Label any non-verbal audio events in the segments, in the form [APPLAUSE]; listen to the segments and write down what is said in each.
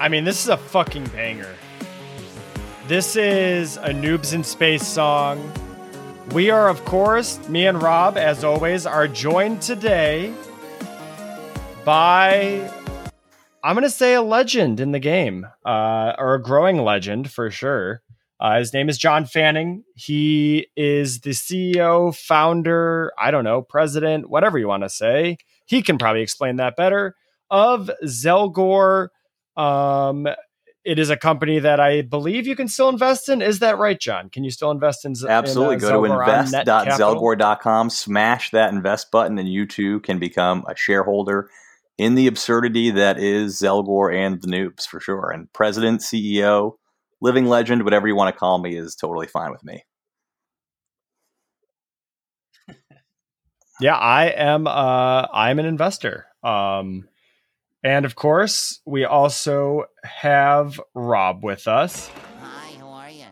I mean, this is a fucking banger. This is a Noobs in Space song. We are, of course, me and Rob, as always, are joined today by, I'm going to say, a legend in the game, uh, or a growing legend for sure. Uh, his name is John Fanning. He is the CEO, founder, I don't know, president, whatever you want to say. He can probably explain that better. Of Zelgor. Um, it is a company that I believe you can still invest in. Is that right, John? Can you still invest in? Absolutely. In, uh, Go to Zelgor invest.zelgor.com, smash that invest button, and you too can become a shareholder in the absurdity that is Zelgor and the noobs for sure. And president, CEO, living legend, whatever you want to call me, is totally fine with me. [LAUGHS] Yeah, I am. Uh, I'm an investor. Um, and of course, we also have Rob with us. Hi, how are you?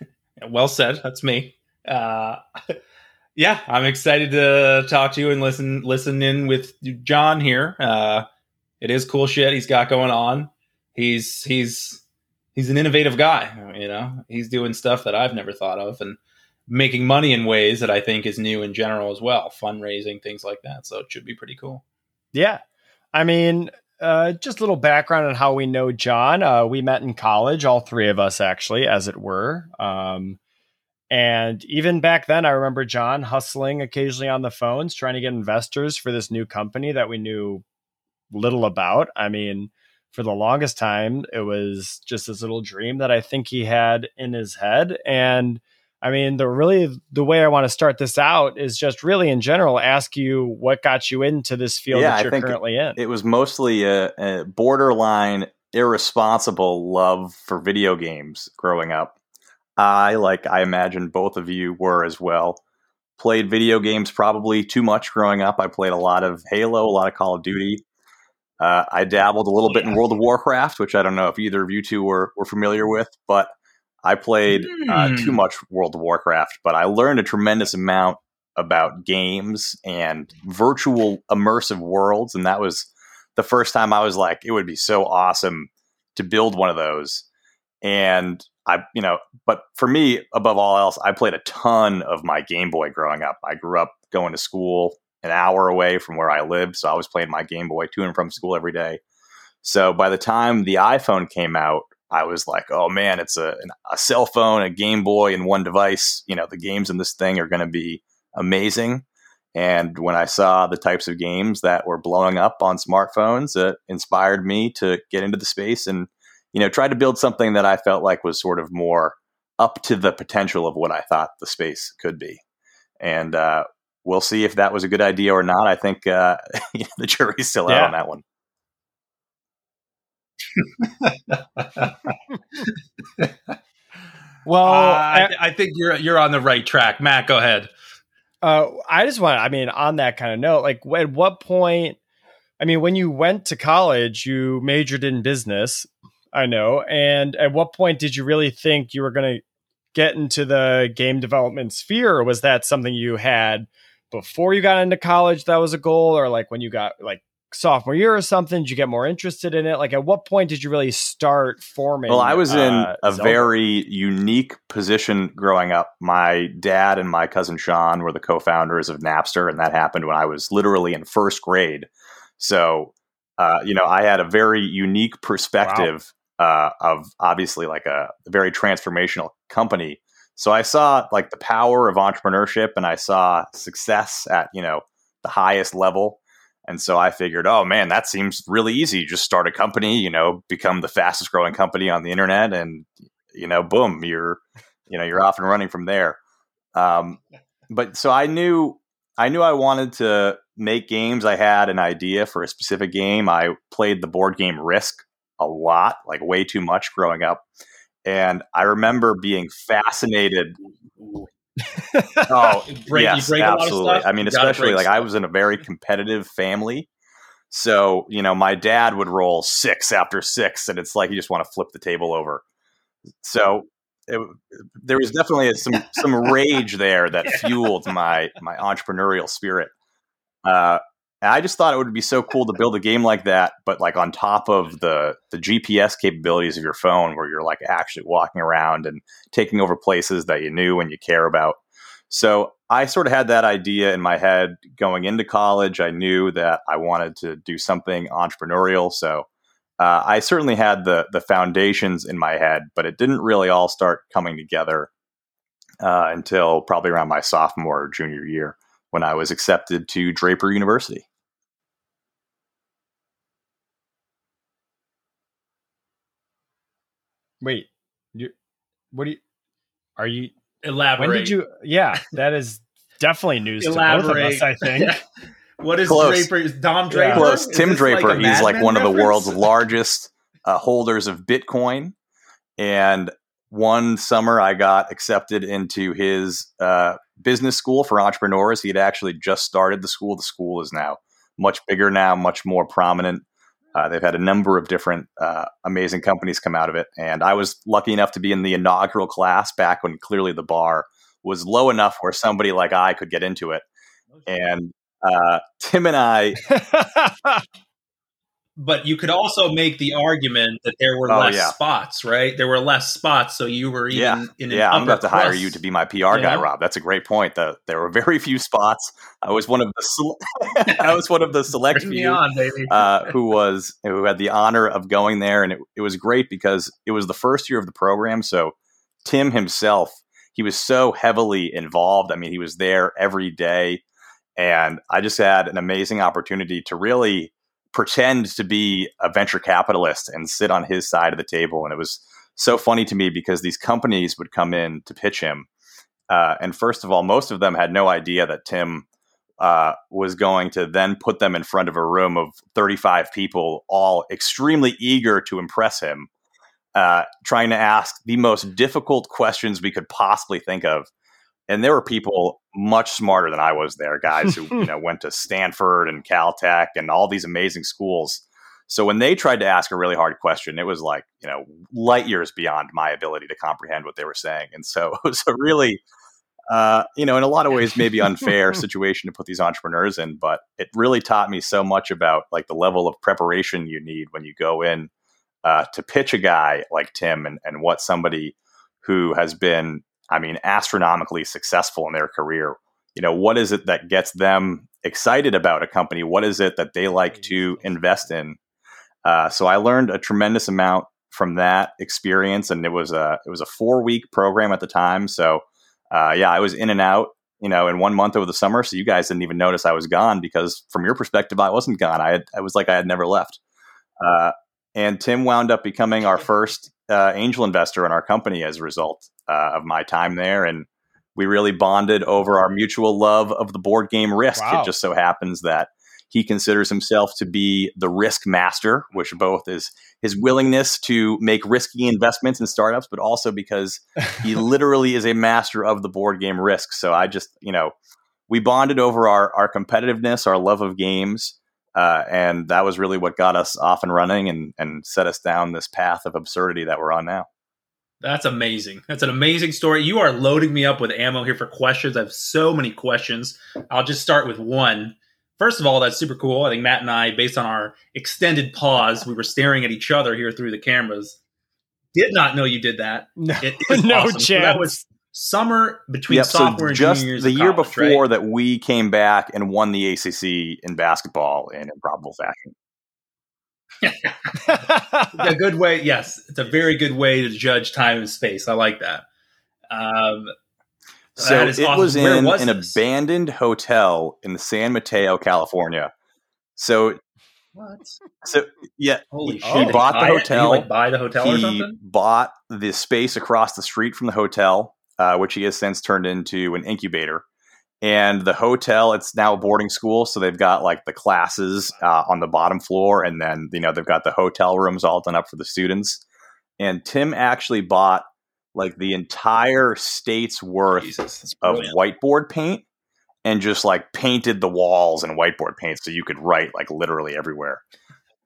[LAUGHS] Well said. That's me. Uh, [LAUGHS] yeah, I'm excited to talk to you and listen listen in with John here. Uh, it is cool shit he's got going on. He's he's he's an innovative guy. You know, he's doing stuff that I've never thought of and making money in ways that I think is new in general as well. Fundraising things like that. So it should be pretty cool. Yeah. I mean, uh, just a little background on how we know John. Uh, we met in college, all three of us, actually, as it were. Um, and even back then, I remember John hustling occasionally on the phones, trying to get investors for this new company that we knew little about. I mean, for the longest time, it was just this little dream that I think he had in his head. And I mean, the really the way I want to start this out is just really in general ask you what got you into this field Yeah, that you're currently in. It was mostly a, a borderline irresponsible love for video games growing up. I, like I imagine both of you were as well, played video games probably too much growing up. I played a lot of Halo, a lot of Call of Duty. Uh, I dabbled a little bit in World of Warcraft, which I don't know if either of you two were, were familiar with, but I played uh, Hmm. too much World of Warcraft. But I learned a tremendous amount about games and virtual immersive worlds. And that was the first time I was like, it would be so awesome to build one of those. And I, you know, but for me, above all else, I played a ton of my Game Boy growing up. I grew up going to school an hour away from where I lived. So I was playing my Game Boy to and from school every day. So by the time the iPhone came out, I was like, oh man, it's a, a cell phone, a Game Boy, and one device. You know, the games in this thing are going to be amazing. And when I saw the types of games that were blowing up on smartphones, it inspired me to get into the space and, you know, try to build something that I felt like was sort of more up to the potential of what I thought the space could be. And uh, we'll see if that was a good idea or not. I think uh, [LAUGHS] the jury's still out Yeah. on that one. [LAUGHS] well, Uh, I, I, I think you're you're on the right track. Matt, go ahead. uh, I just want, I mean, on that kind of note, like at what point, I mean, when you went to college, you majored in business, I know. And at what point did you really think you were going to get into the game development sphere? Or was that something you had before you got into college that was a goal? Or like when you got like sophomore year or something, did you get more interested in it? Like at what point did you really start forming? Well, I was in uh, a Zelda? very unique position growing up. My dad and my cousin Shawn were the co-founders of Napster, and that happened when I was literally in first grade. So, uh, you know, I had a very unique perspective uh, of obviously like a very transformational company. So I saw like the power of entrepreneurship, and I saw success at you know the highest level. And so I figured, oh man, that seems really easy. Just start a company, you know, become the fastest growing company on the internet, and you know, boom, you're, you know, you're off and running from there. Um, but so I knew, I knew I wanted to make games. I had an idea for a specific game. I played the board game Risk a lot, like way too much growing up, and I remember being fascinated Oh, [LAUGHS] break- yes, break a lot of absolutely. I mean, especially like I was in a very [LAUGHS] competitive family. So, you know, my dad would roll six after six, and it's like you just want to flip the table over. So it, there was definitely some some rage there that [LAUGHS] fueled my my entrepreneurial spirit. Uh, And I just thought it would be so cool to build a game like that, but like on top of the the GPS capabilities of your phone, where you're like actually walking around and taking over places that you knew and you care about. So I sort of had that idea in my head going into college. I knew that I wanted to do something entrepreneurial. So uh, I certainly had the the foundations in my head, but it didn't really all start coming together uh, until probably around my sophomore or junior year when I was accepted to Draper University. Wait, you what do you are you Elaborate. when did you yeah, that is definitely news to both of us, I think. [LAUGHS] what is Close. Draper? Is Don Draper? Close. Is Tim this Draper, like he's like Men one of the world's largest uh, holders of Bitcoin. And one summer, I got accepted into his uh, business school for entrepreneurs. He had actually just started the school. The school is now much bigger now, much more prominent. Uh, they've had a number of different uh, amazing companies come out of it. And I was lucky enough to be in the inaugural class back when clearly the bar was low enough where somebody like I could get into it. And uh, Tim and I [LAUGHS] But you could also make the argument that there were Oh, less yeah. spots, right? There were less spots, so you were even yeah, in an yeah. I'm about to hire you to be my PR guy. Rob. That's a great point. The, there were very few spots. I was one of the sele- [LAUGHS] I was one of the [LAUGHS] select few on, uh, who was who had the honor of going there, and it, it was great because it was the first year of the program. So Tim himself, he was so heavily involved. I mean, he was there every day, and I just had an amazing opportunity to really pretend to be a venture capitalist and sit on his side of the table. And it was so funny to me because these companies would come in to pitch him. Uh, and first of all, most of them had no idea that Tim uh, was going to then put them in front of a room of 35 people, all extremely eager to impress him, uh, trying to ask the most difficult questions we could possibly think of. And there were people much smarter than I was there, guys who you [LAUGHS] know went to Stanford and Caltech and all these amazing schools. So when they tried to ask a really hard question, it was like you know light years beyond my ability to comprehend what they were saying, and so [LAUGHS] it was a really uh, you know, in a lot of ways, maybe unfair [LAUGHS] situation to put these entrepreneurs in, but it really taught me so much about like the level of preparation you need when you go in uh, to pitch a guy like Tim and, and what somebody who has been, I mean, astronomically successful in their career, you know, what is it that gets them excited about a company? What is it that they like to invest in? Uh, so I learned a tremendous amount from that experience, and it was a it was a four week program at the time. So uh, yeah, I was in and out, you know, in one month over the summer. So you guys didn't even notice I was gone because from your perspective, I wasn't gone. I had, I was like I had never left. Uh, and Tim wound up becoming our [LAUGHS] first uh, angel investor in our company as a result uh, of my time there, and we really bonded over our mutual love of the board game Risk. Wow. It just so happens that he considers himself to be the risk master, which both is his willingness to make risky investments in startups, but also because [LAUGHS] he literally is a master of the board game risk. So I just, you know, we bonded over our our competitiveness, our love of games, uh, and that was really what got us off and running and and set us down this path of absurdity that we're on now. That's amazing. That's an amazing story. You are loading me up with ammo here for questions. I have so many questions. I'll just start with one. First of all, that's super cool. I think Matt and I, based on our extended pause, we were staring at each other here through the cameras. Did not know you did that. No, It is [LAUGHS] no awesome. So that chance. was summer between Yep, sophomore and just junior years. the year college, before right? that we came back and won the ACC in basketball in improbable fashion. [LAUGHS] a good way. Yes, it's a very good way to judge time and space. I like that. Um, So That it is awesome. was Where in was an this? abandoned hotel in San Mateo, California. So what? so yeah, Holy he shit! he bought the buy hotel. he like buy the hotel or he something? bought the space across the street from the hotel, uh, which he has since turned into an incubator. And the hotel, it's now a boarding school, so they've got like the classes uh, on the bottom floor, and then you know they've got the hotel rooms all done up for the students. And Tim actually bought like the entire state's worth Jesus, of whiteboard paint and just like painted the walls in whiteboard paint so you could write like literally everywhere.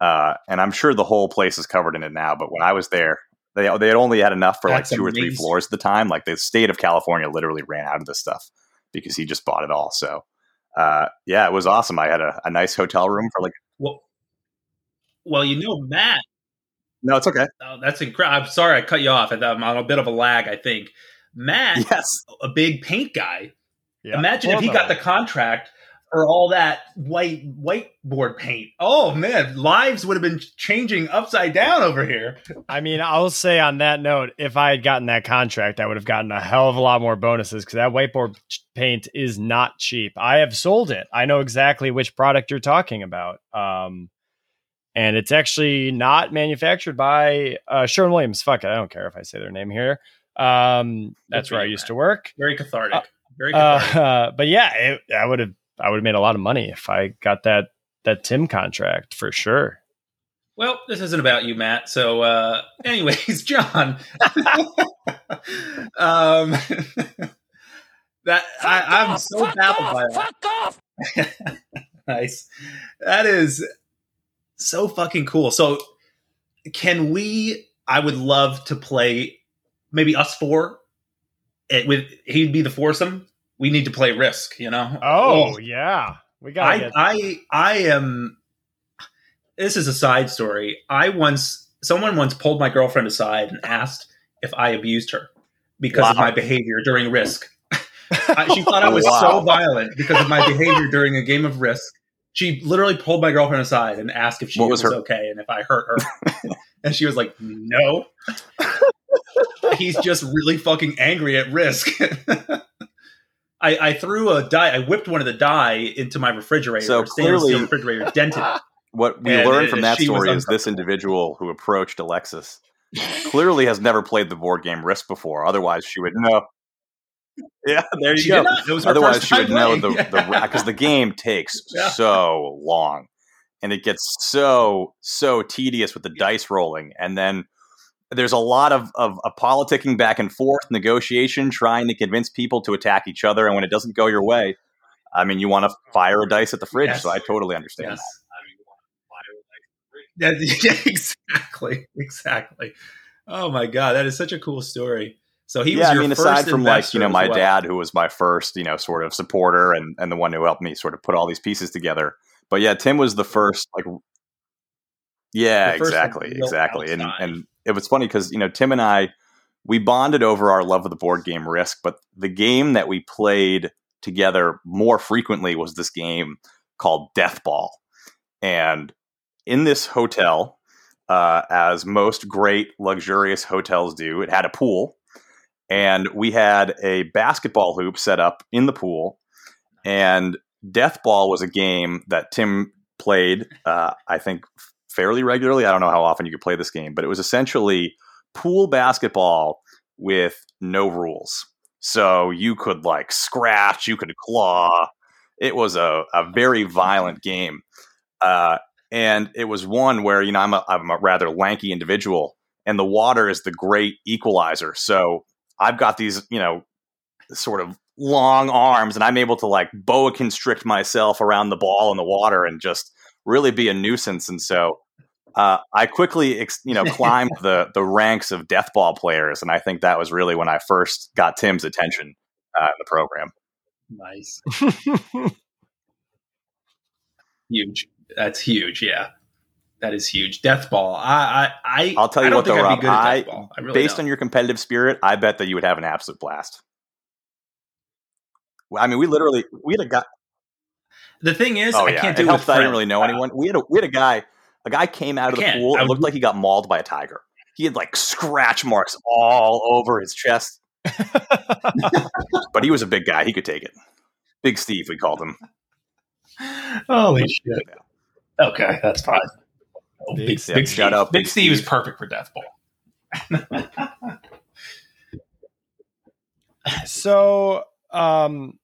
Uh, and I'm sure the whole place is covered in it now. But when I was there, they they had only had enough for That's like two or three floors at the time. Like the state of California literally ran out of this stuff because he just bought it all. So uh, yeah, it was awesome. I had a, a nice hotel room for like. Well, well, you know, Matt. No, it's okay. Oh, that's incredible. I'm sorry I cut you off. I'm on a bit of a lag. I think Matt, Yes. a big paint guy. Yeah. Imagine if he got the contract for all that white whiteboard paint. Oh man, lives would have been changing upside down over here. I mean, I'll say on that note, if I had gotten that contract, I would have gotten a hell of a lot more bonuses because that whiteboard paint is not cheap. I have sold it. I know exactly which product you're talking about. Um, and it's actually not manufactured by uh, Sherwin Williams. Fuck it, I don't care if I say their name here. Um, that's where I used to work. Very cathartic. Uh, Very cathartic. Uh, [LAUGHS] but yeah, it, I would have I would have made a lot of money if I got that that Tim contract for sure. Well, this isn't about you, Matt. So, uh, anyways, [LAUGHS] John. [LAUGHS] um, [LAUGHS] that I, I'm so baffled by that. Fuck off! nice. That is so fucking cool. So, can we? I would love to play maybe us four. It, with he'd be the foursome. We need to play Risk. You know. Oh, yeah, we got. I, I I am. This is a side story. I once someone once pulled my girlfriend aside and asked if I abused her because of my behavior during Risk. I, she thought I [LAUGHS] was so violent because of my behavior during a game of Risk. She literally pulled my girlfriend aside and asked if she What was, was her- okay and if I hurt her. [LAUGHS] and she was like, "No." [LAUGHS] He's just really fucking angry at Risk. I, I threw a die. I whipped one of the die into my refrigerator. So stainless steel clearly- refrigerator dented it. [LAUGHS] What we And learned it- from that story is this individual who approached Alexis [LAUGHS] clearly has never played the board game Risk before. Otherwise, she would know. [LAUGHS] Yeah, there you She go. did not. It was Otherwise, she would time know the playing. the because the game takes Yeah. so long, and it gets so so tedious with the dice rolling, and then there's a lot of, of of politicking back and forth, negotiation, trying to convince people to attack each other, and when it doesn't go your way, I mean, you want to fire a dice at the fridge. Yes. So I totally understand. Yes. Yeah, [LAUGHS] yeah, exactly, exactly. Oh my god, that is such a cool story. So he was yeah, I mean, first aside from like you know my well. dad, who was my first you know sort of supporter and and the one who helped me sort of put all these pieces together. But yeah, Tim was the first like. Yeah, The first, like, exactly, real exactly, and and it was funny because you know Tim and I we bonded over our love of the board game Risk, but the game that we played together more frequently was this game called Death Ball, and in this hotel, uh, as most great luxurious hotels do, it had a pool and we had a basketball hoop set up in the pool and death ball was a game that tim played uh, i think fairly regularly. I don't know how often you could play this game but it was essentially pool basketball with no rules. So you could like scratch you could claw. It was a, a very violent game. Uh, and it was one where you know I'm a, I'm a rather lanky individual and the water is the great equalizer. So I've got these, you know, sort of long arms, and I'm able to like boa constrict myself around the ball in the water and just really be a nuisance. And so uh, I quickly, ex- you know, [LAUGHS] climbed the the ranks of death ball players, and I think that was really when I first got Tim's attention uh, in the program. Nice, [LAUGHS] huge. That's huge. Yeah, that is huge. Death ball. I I I. I'll tell I you don't what, though, think I'd Rob. be good at I. I really based don't. on your competitive spirit, I bet that you would have an absolute blast. I mean, we literally we had a guy. the thing is, Oh I yeah, can't do it it helped with that I didn't really know anyone. We had a we had a guy. A guy came out of I the can't. pool. I It would- looked like he got mauled by a tiger. He had like scratch marks all over his chest. [LAUGHS] but he was a big guy. He could take it. Big Steve, we called him. Holy shit. Okay, that's fine. Oh, Big big, Steve. big, Shout Steve. out Big Big Steve is perfect for death ball. [LAUGHS] so um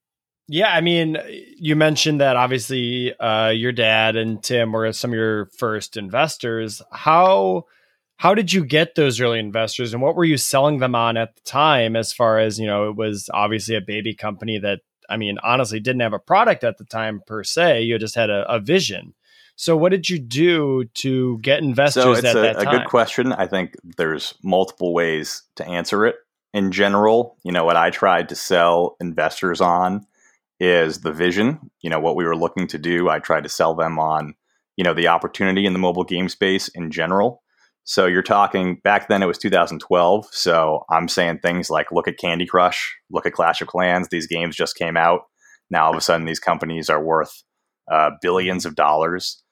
yeah i mean you mentioned that obviously uh your dad and tim were some of your first investors how how did you get those early investors and what were you selling them on at the time as far as you know it was obviously a baby company that i mean honestly didn't have a product at the time per se you just had a, a vision so what did you do to get investors So it's at a, that a good question. I think there's multiple ways to answer it. In general, you know, what I tried to sell investors on is the vision, you know, what we were looking to do. I tried to sell them on, you know, the opportunity in the mobile game space in general. So you're talking back then it was 2012. So I'm saying things like look at Candy Crush, look at Clash of Clans. These games just came out. Now all of a sudden these companies are worth uh, billions of dollars.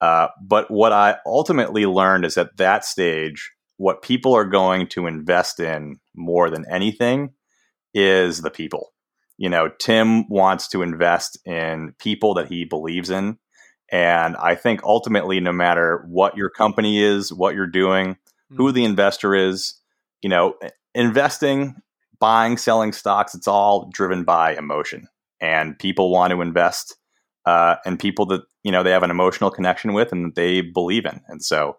Uh, but what I ultimately learned is at that stage, what people are going to invest in more than anything is the people. You know, Tim wants to invest in people that he believes in. And I think ultimately, no matter what your company is, what you're doing, who hmm. the investor is, you know, investing, buying, selling stocks, it's all driven by emotion. And people want to invest uh, and people that, you know, they have an emotional connection with and they believe in. And so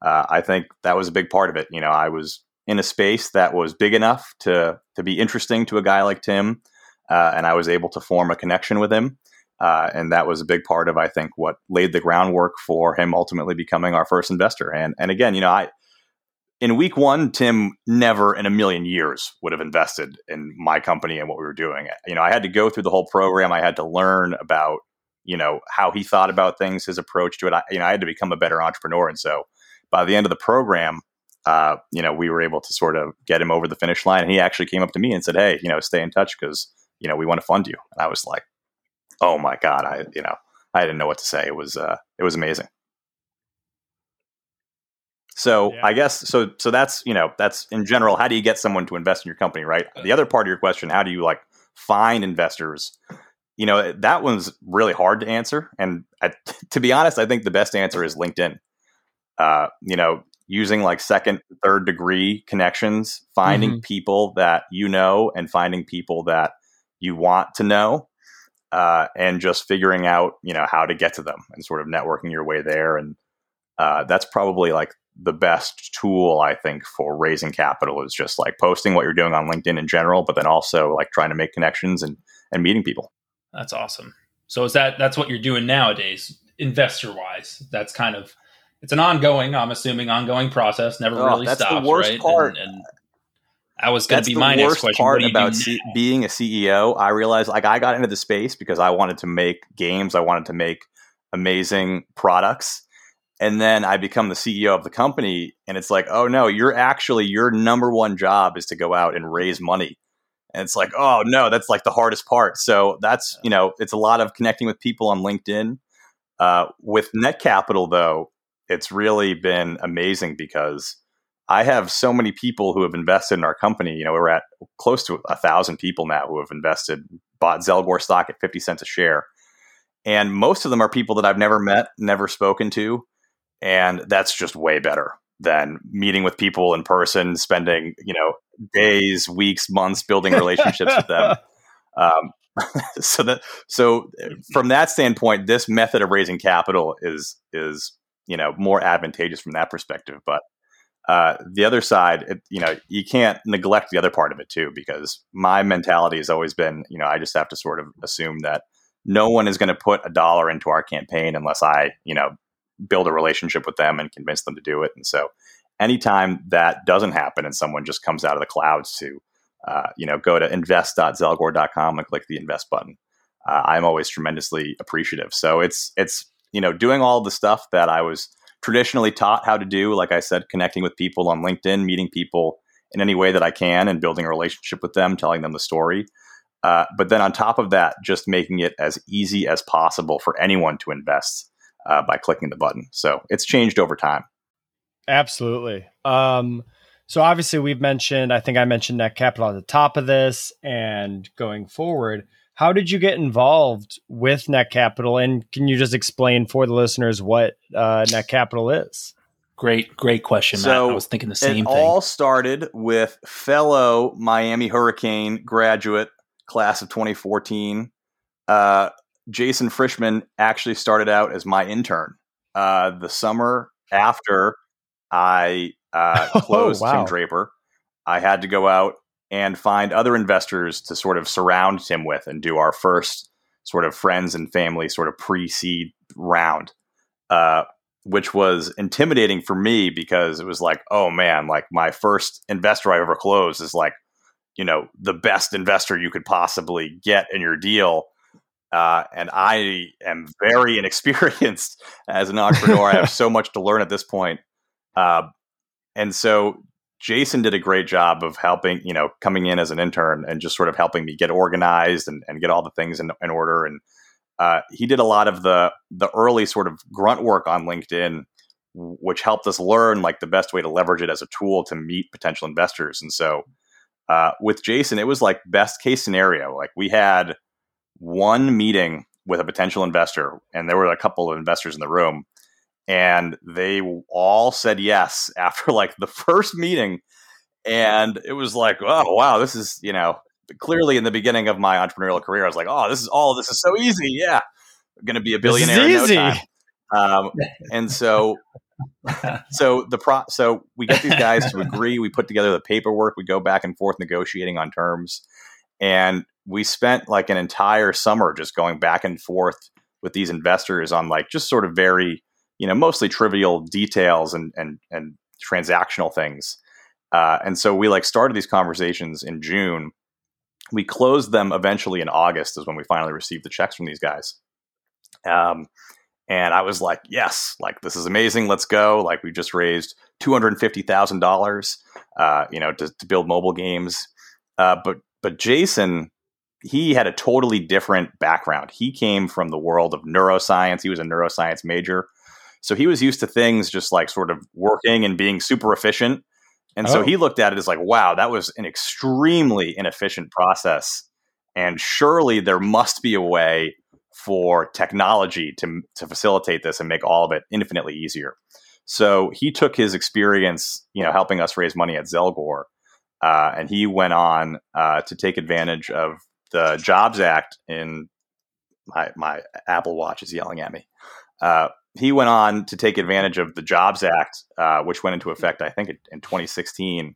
uh, I think that was a big part of it. You know, I was in a space that was big enough to to be interesting to a guy like Tim, uh, and I was able to form a connection with him. Uh, and that was a big part of, I think, what laid the groundwork for him ultimately becoming our first investor. And and again, you know, I in week one, Tim never in a million years would have invested in my company and what we were doing. You know, I had to go through the whole program. I had to learn about you know how he thought about things, his approach to it. I, you know, I had to become a better entrepreneur, and so by the end of the program, uh, you know, we were able to sort of get him over the finish line. And he actually came up to me and said, "Hey, you know, stay in touch because you know we want to fund you." And I was like, "Oh my god!" I you know I didn't know what to say. It was uh, it was amazing. So yeah. I guess so. So that's you know that's in general. How do you get someone to invest in your company, right? The other part of your question: How do you like find investors? You know that one's really hard to answer, and I, [LAUGHS] to be honest, I think the best answer is LinkedIn. Uh, you know, using like second, third degree connections, finding mm-hmm. people that you know and finding people that you want to know, uh, and just figuring out, you know, how to get to them and sort of networking your way there. And uh, that's probably like the best tool I think for raising capital is just like posting what you're doing on LinkedIn in general, but then also like trying to make connections and and meeting people. That's awesome. So is that that's what you're doing nowadays, investor wise? That's kind of it's an ongoing, I'm assuming, ongoing process. Never oh, really that's stops. The worst right? part. And, and I was going to be my next question. Part about C- being a CEO, I realized like I got into the space because I wanted to make games. I wanted to make amazing products. And then I become the CEO of the company, and it's like, oh no, you're actually your number one job is to go out and raise money. And it's like, oh no, that's like the hardest part. So that's you know, it's a lot of connecting with people on LinkedIn. Uh, with Net Capital, though, it's really been amazing because I have so many people who have invested in our company. You know, we're at close to a thousand people now who have invested, bought Zelgor stock at 50 cents a share. And most of them are people that I've never met, never spoken to. And that's just way better than meeting with people in person, spending, you know, days, weeks, months building relationships with them. [LAUGHS] Um, [LAUGHS] so that so from that standpoint, this method of raising capital is is you know more advantageous from that perspective. But uh, the other side, it, you know, you can't neglect the other part of it too, because my mentality has always been, you know, I just have to sort of assume that no one is going to put a dollar into our campaign unless I, you know, build a relationship with them and convince them to do it. And so, anytime that doesn't happen and someone just comes out of the clouds to, uh, you know, go to invest.zelgor.com and click the invest button, uh, I'm always tremendously appreciative. So it's it's you know, doing all the stuff that I was traditionally taught how to do, like I said, connecting with people on LinkedIn, meeting people in any way that I can and building a relationship with them, telling them the story. Uh, but then on top of that, just making it as easy as possible for anyone to invest uh, by clicking the button. So it's changed over time. Absolutely. Um, so obviously, we've mentioned, I think I mentioned Net Capital at the top of this and going forward. How did you get involved with Net Capital? And can you just explain for the listeners what uh, Net Capital is? Great, great question. So Matt. I was thinking the same thing. it thing. all started with fellow Miami Hurricane graduate class of 2014. Uh, Jason Frishman actually started out as my intern uh, the summer after I uh, [LAUGHS] oh, closed oh, wow. Tim Draper. I had to go out and find other investors to sort of surround him with and do our first sort of friends and family sort of pre-seed round, uh, which was intimidating for me because it was like, oh man, like my first investor I ever closed is like, you know, the best investor you could possibly get in your deal. Uh, and I am very [LAUGHS] inexperienced as an entrepreneur. I have so much to learn at this point. Uh, and so Jason did a great job of helping, you know, coming in as an intern and just sort of helping me get organized and, and get all the things in, in order. And uh, he did a lot of the the early sort of grunt work on LinkedIn, which helped us learn like the best way to leverage it as a tool to meet potential investors. And so uh, with Jason, it was like best case scenario. Like we had one meeting with a potential investor, and there were a couple of investors in the room, and they all said yes after like the first meeting. And it was like oh wow this is you know clearly in the beginning of my entrepreneurial career i was like oh this is all this is so easy yeah I'm gonna be a billionaire in no um, and so [LAUGHS] so the pro so we get these guys to agree we put together the paperwork we go back and forth negotiating on terms and we spent like an entire summer just going back and forth with these investors on like just sort of very you know mostly trivial details and and and transactional things. Uh, and so we like started these conversations in June. We closed them eventually in August is when we finally received the checks from these guys. Um, and I was like, yes, like this is amazing. Let's go. Like we just raised two hundred fifty thousand uh, dollars, you know, to, to, build mobile games. Uh, but but Jason, he had a totally different background. He came from the world of neuroscience. He was a neuroscience major. So he was used to things just like sort of working and being super efficient. And oh. so he looked at it as like, wow, that was an extremely inefficient process. And surely there must be a way for technology to, to facilitate this and make all of it infinitely easier. So he took his experience, you know, helping us raise money at Zelgor, uh, and he went on uh, to take advantage of the Jobs Act. In my my Apple Watch is yelling at me. Uh, he went on to take advantage of the Jobs Act, uh, which went into effect, I think, in 2016,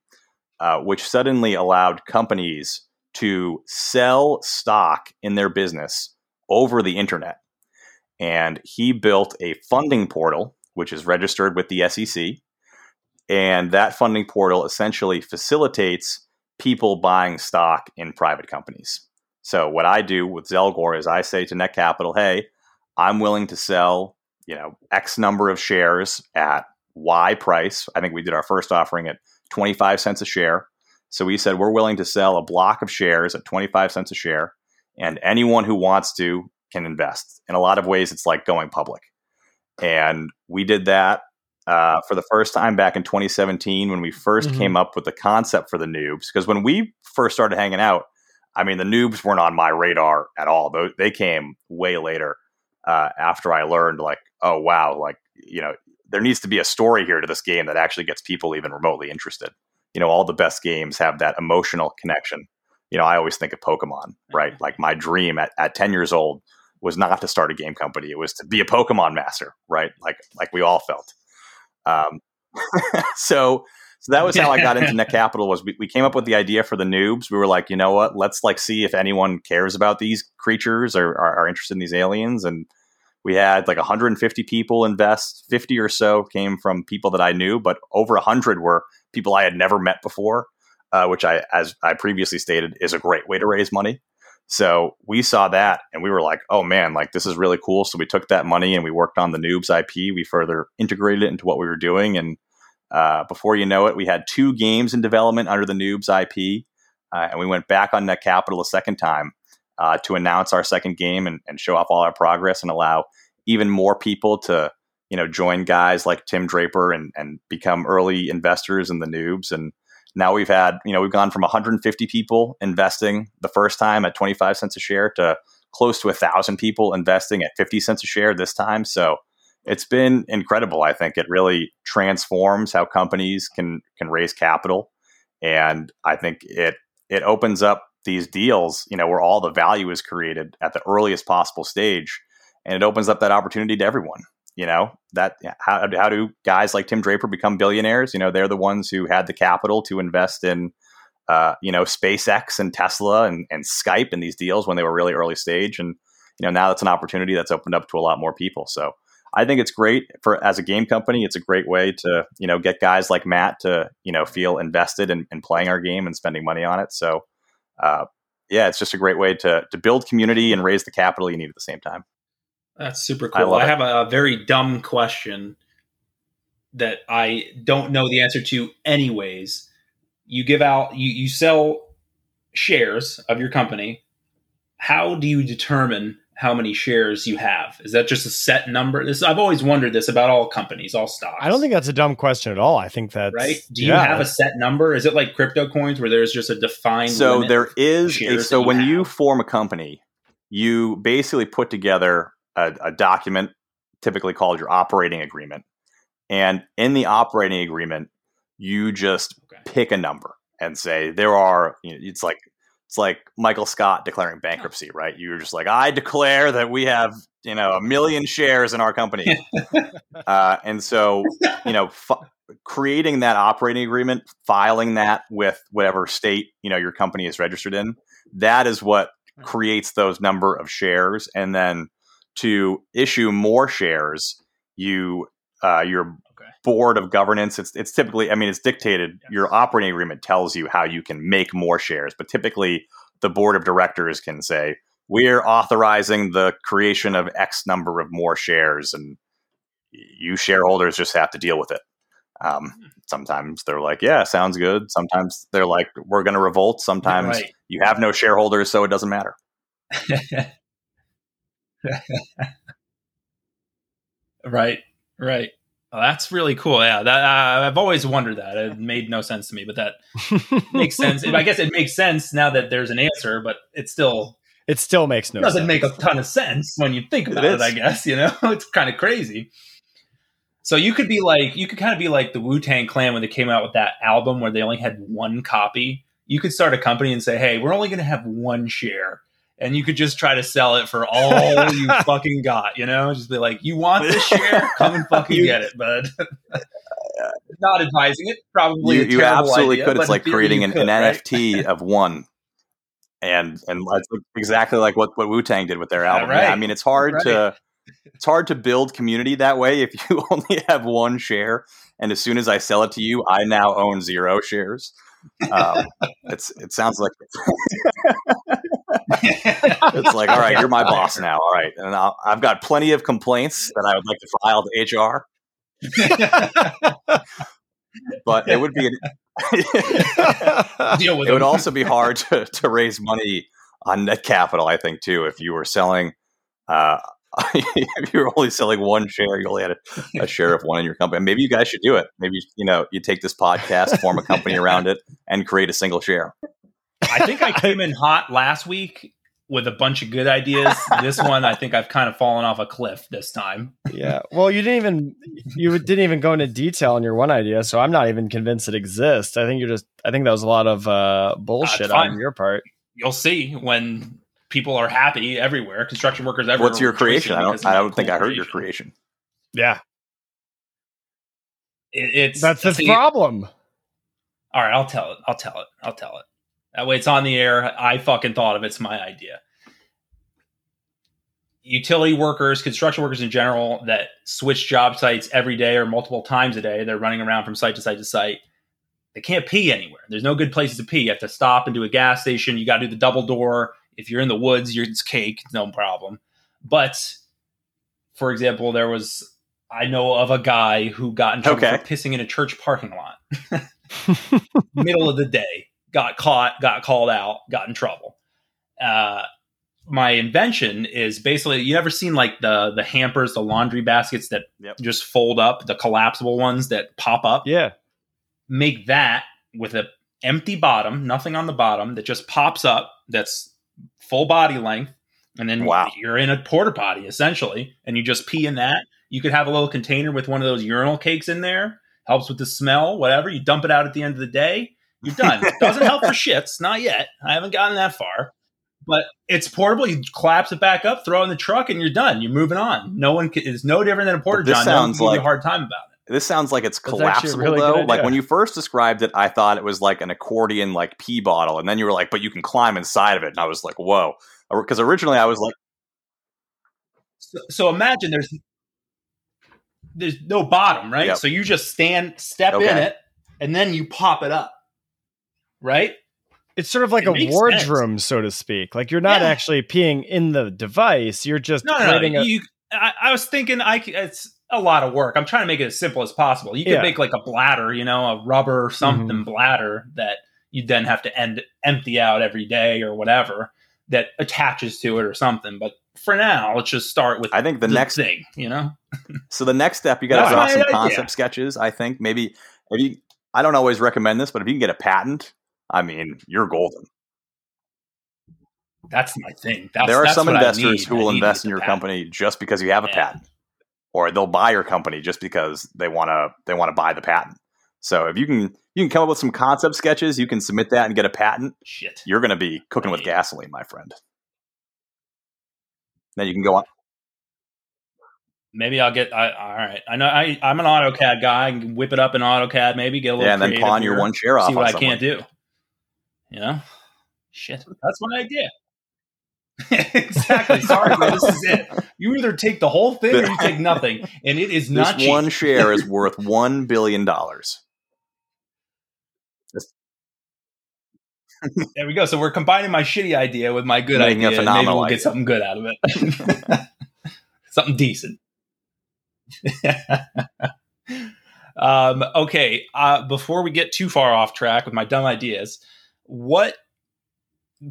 uh, which suddenly allowed companies to sell stock in their business over the internet. And he built a funding portal, which is registered with the SEC. And that funding portal essentially facilitates people buying stock in private companies. So, what I do with Zelgor is I say to Net Capital, hey, I'm willing to sell you know X number of shares at Y price. I think we did our first offering at 25 cents a share. So we said we're willing to sell a block of shares at 25 cents a share, and anyone who wants to can invest. In a lot of ways, it's like going public. And we did that uh, for the first time back in 2017 when we 1st mm-hmm. came up with the concept for the noobs. Because when we first started hanging out, I mean, the noobs weren't on my radar at all. They came way later uh, after I learned, like, oh wow, like you know, there needs to be a story here to this game that actually gets people even remotely interested. You know, all the best games have that emotional connection. You know, I always think of Pokemon, right? Like my dream at, at 10 years old was not to start a game company. It was to be a Pokemon master, right? Like like we all felt. Um, [LAUGHS] so so that was how I got into [LAUGHS] Net Capital. Was we, we came up with the idea for the noobs. We were like, you know what? Let's like see if anyone cares about these creatures or are, are interested in these aliens. And we had like 150 people invest. 50 or so came from people that I knew, but over 100 were people I had never met before, uh, which I, as I previously stated, is a great way to raise money. So we saw that and we were like, oh man, like this is really cool. So we took that money and we worked on the Noobs IP. We further integrated it into what we were doing. And uh, before you know it, we had two games in development under the Noobs IP. Uh, and we went back on Net Capital a second time uh, to announce our second game and, and, show off all our progress and allow even more people to you know join guys like Tim Draper and and become early investors in the noobs and now we've had you know we've gone from 150 people investing the first time at 25 cents a share to close to a thousand people investing at 50 cents a share this time so it's been incredible i think it really transforms how companies can can raise capital and i think it it opens up these deals, you know, where all the value is created at the earliest possible stage, and it opens up that opportunity to everyone. You know that how how do guys like Tim Draper become billionaires? You know, they're the ones who had the capital to invest in, uh, you know, SpaceX and Tesla and, and Skype and these deals when they were really early stage, and you know now that's an opportunity that's opened up to a lot more people. So I think it's great for as a game company. It's a great way to you know get guys like Matt to you know feel invested in, in playing our game and spending money on it. So uh, yeah, it's just a great way to to build community and raise the capital you need at the same time. That's super cool. love I, have a very dumb question that I don't know the answer to anyways. You give out you, you sell shares of your company. How do you determine how many shares you have? Is that just a set number? This I've always wondered this about all companies, all stocks. I don't think that's a dumb question at all. I think that's right. Do you yeah, have a set number? Is it like crypto coins where there's just a defined So limit? there is a, so that you when you form a company, you basically put together a, a document, typically called your operating agreement, and in the operating agreement, you just Okay. pick a number and say there are. You know, it's like it's like Michael Scott declaring bankruptcy, right? You're just like I declare that we have you know a million shares in our company, [LAUGHS] uh, and so you know. F- creating that operating agreement filing that with whatever state you know your company is registered in that is what creates those number of shares and then to issue more shares you uh, your. Board of governance it's it's typically i mean it's dictated Yes. your operating agreement tells you how you can make more shares but typically the board of directors can say we're authorizing the creation of x number of more shares and you shareholders just have to deal with it um, sometimes they're like yeah sounds good sometimes they're like we're going to revolt sometimes Right. you have no shareholders so it doesn't matter [LAUGHS] Right, right. Oh, that's really cool. Yeah, that uh, I've always wondered that. It made no sense to me, but that [LAUGHS] makes sense. I guess it makes sense now that there's an answer, but it still It still makes no doesn't sense. make a ton of sense when you think It about it. is. I guess you know [LAUGHS] it's kind of crazy. So you could be like, you could kind of be like the Wu Tang Clan when they came out with that album where they only had one copy. You could start a company and say, "Hey, we're only going to have one share." And you could just try to sell it for all [LAUGHS] you fucking got, you know? Just be like, you want this [LAUGHS] share? Come and fucking You- get it, bud. [LAUGHS] Not advising it. Probably you, a you absolutely idea, could it's like creating an, could, an right? nft of one and and that's exactly like what, what wu-tang did with their album right. yeah, i mean it's hard to it's hard to build community that way if you only have one share and as soon as i sell it to you i now own zero shares um, it's it sounds like [LAUGHS] it's like all right you're my boss now. All right and I'll, i've got plenty of complaints that i would like to file to hr [LAUGHS] but it would be an, [LAUGHS] Deal with it would them. also be hard to, to raise money on net capital i think too if you were selling uh, if you were only selling one share you only had a, a share of one in your company. Maybe you guys should do it. Maybe you know you take this podcast form a company around it and create a single share I think I came in hot last week with a bunch of good ideas. [LAUGHS] This one, I think I've kind of fallen off a cliff this time. yeah. Well, you didn't even you didn't even go into detail on your one idea, so I'm not even convinced it exists. I think you're just I think that was a lot of uh, bullshit fine. on your part. You'll see when people are happy everywhere, construction workers everywhere. what's your creation i don't i don't think cool i heard your creation Yeah, It, it's that's the problem. All right, I'll tell it. I'll tell it. I'll tell it. That way it's on the air. I fucking thought of it. It's my idea. Utility workers, construction workers in general that switch job sites every day or multiple times a day, they're running around from site to site to site. They can't pee anywhere. There's no good places to pee. You have to stop and do a gas station. You got to do the double door. If you're in the woods, you're, it's cake, no problem. But for example, there was I know of a guy who got in trouble Okay. for pissing in a church parking lot [LAUGHS] middle of the day, got caught, got called out, got in trouble. Uh, my invention is basically you ever seen like the the hampers, the laundry baskets that Yep. just fold up, the collapsible ones that pop up. Yeah, Make that with a empty bottom, nothing on the bottom that just pops up. That's full body length, and then Wow. you're in a porta potty essentially, and you just pee in that. You could have a little container with one of those urinal cakes in there. Helps with the smell, whatever. You dump it out at the end of the day. You're done. It Doesn't help for shits, not yet. I haven't gotten that far. But it's portable. You collapse it back up, throw it in the truck, and you're done. You're moving on. No one can, it's no different than a porta But this john. No one sounds can like- a hard time about it. This sounds like it's That's actually a collapsible really though. Like when you first described it, I thought it was like an accordion like pee bottle, and then you were like, "But you can climb inside of it," and I was like, "Whoa!" Because originally I was like, So, so imagine there's there's no bottom, right? Yep. So you just stand, step in it, and then you pop it up, right? it's sort of like It a makes wardroom, so to speak. Like you're not Yeah. actually peeing in the device. You're just No, no, no. creating a You, I, I was thinking, I c- it's a lot of work. I'm trying to make it as simple as possible. You could Yeah. make like a bladder, you know, a rubber something Mm-hmm. bladder that you then have to end empty out every day or whatever that attaches to it or something. But for now, let's just start with I think the next thing. You know, [LAUGHS] So the next step, you got to That's draw some idea. concept sketches. I think maybe if you, I don't always recommend this, but if you can get a patent, I mean, you're golden. that's my thing. That's, there are some investors who will invest in your patent. company just because you have a Yeah. patent, or they'll buy your company just because they want to they want to buy the patent. So if you can you can come up with some concept sketches, you can submit that and get a patent. Shit. You're going to be cooking with gasoline, my friend. Then you can go on. Maybe I'll get. I, all right. I know. I, I'm an AutoCAD guy. I can whip it up in AutoCAD. Maybe get a little. Yeah, and then pawn your here. one share off. see what I can't do. You know, shit. That's my idea. [LAUGHS] exactly. Sorry, man. This is it. You either take the whole thing or you take nothing, and it is This not cheap. one share is worth one billion dollars. There we go. So we're combining my shitty idea with my good Making a idea, and maybe phenomenal we'll idea. get something good out of it. [LAUGHS] something decent. [LAUGHS] um, okay. Uh, before we get too far off track with my dumb ideas, what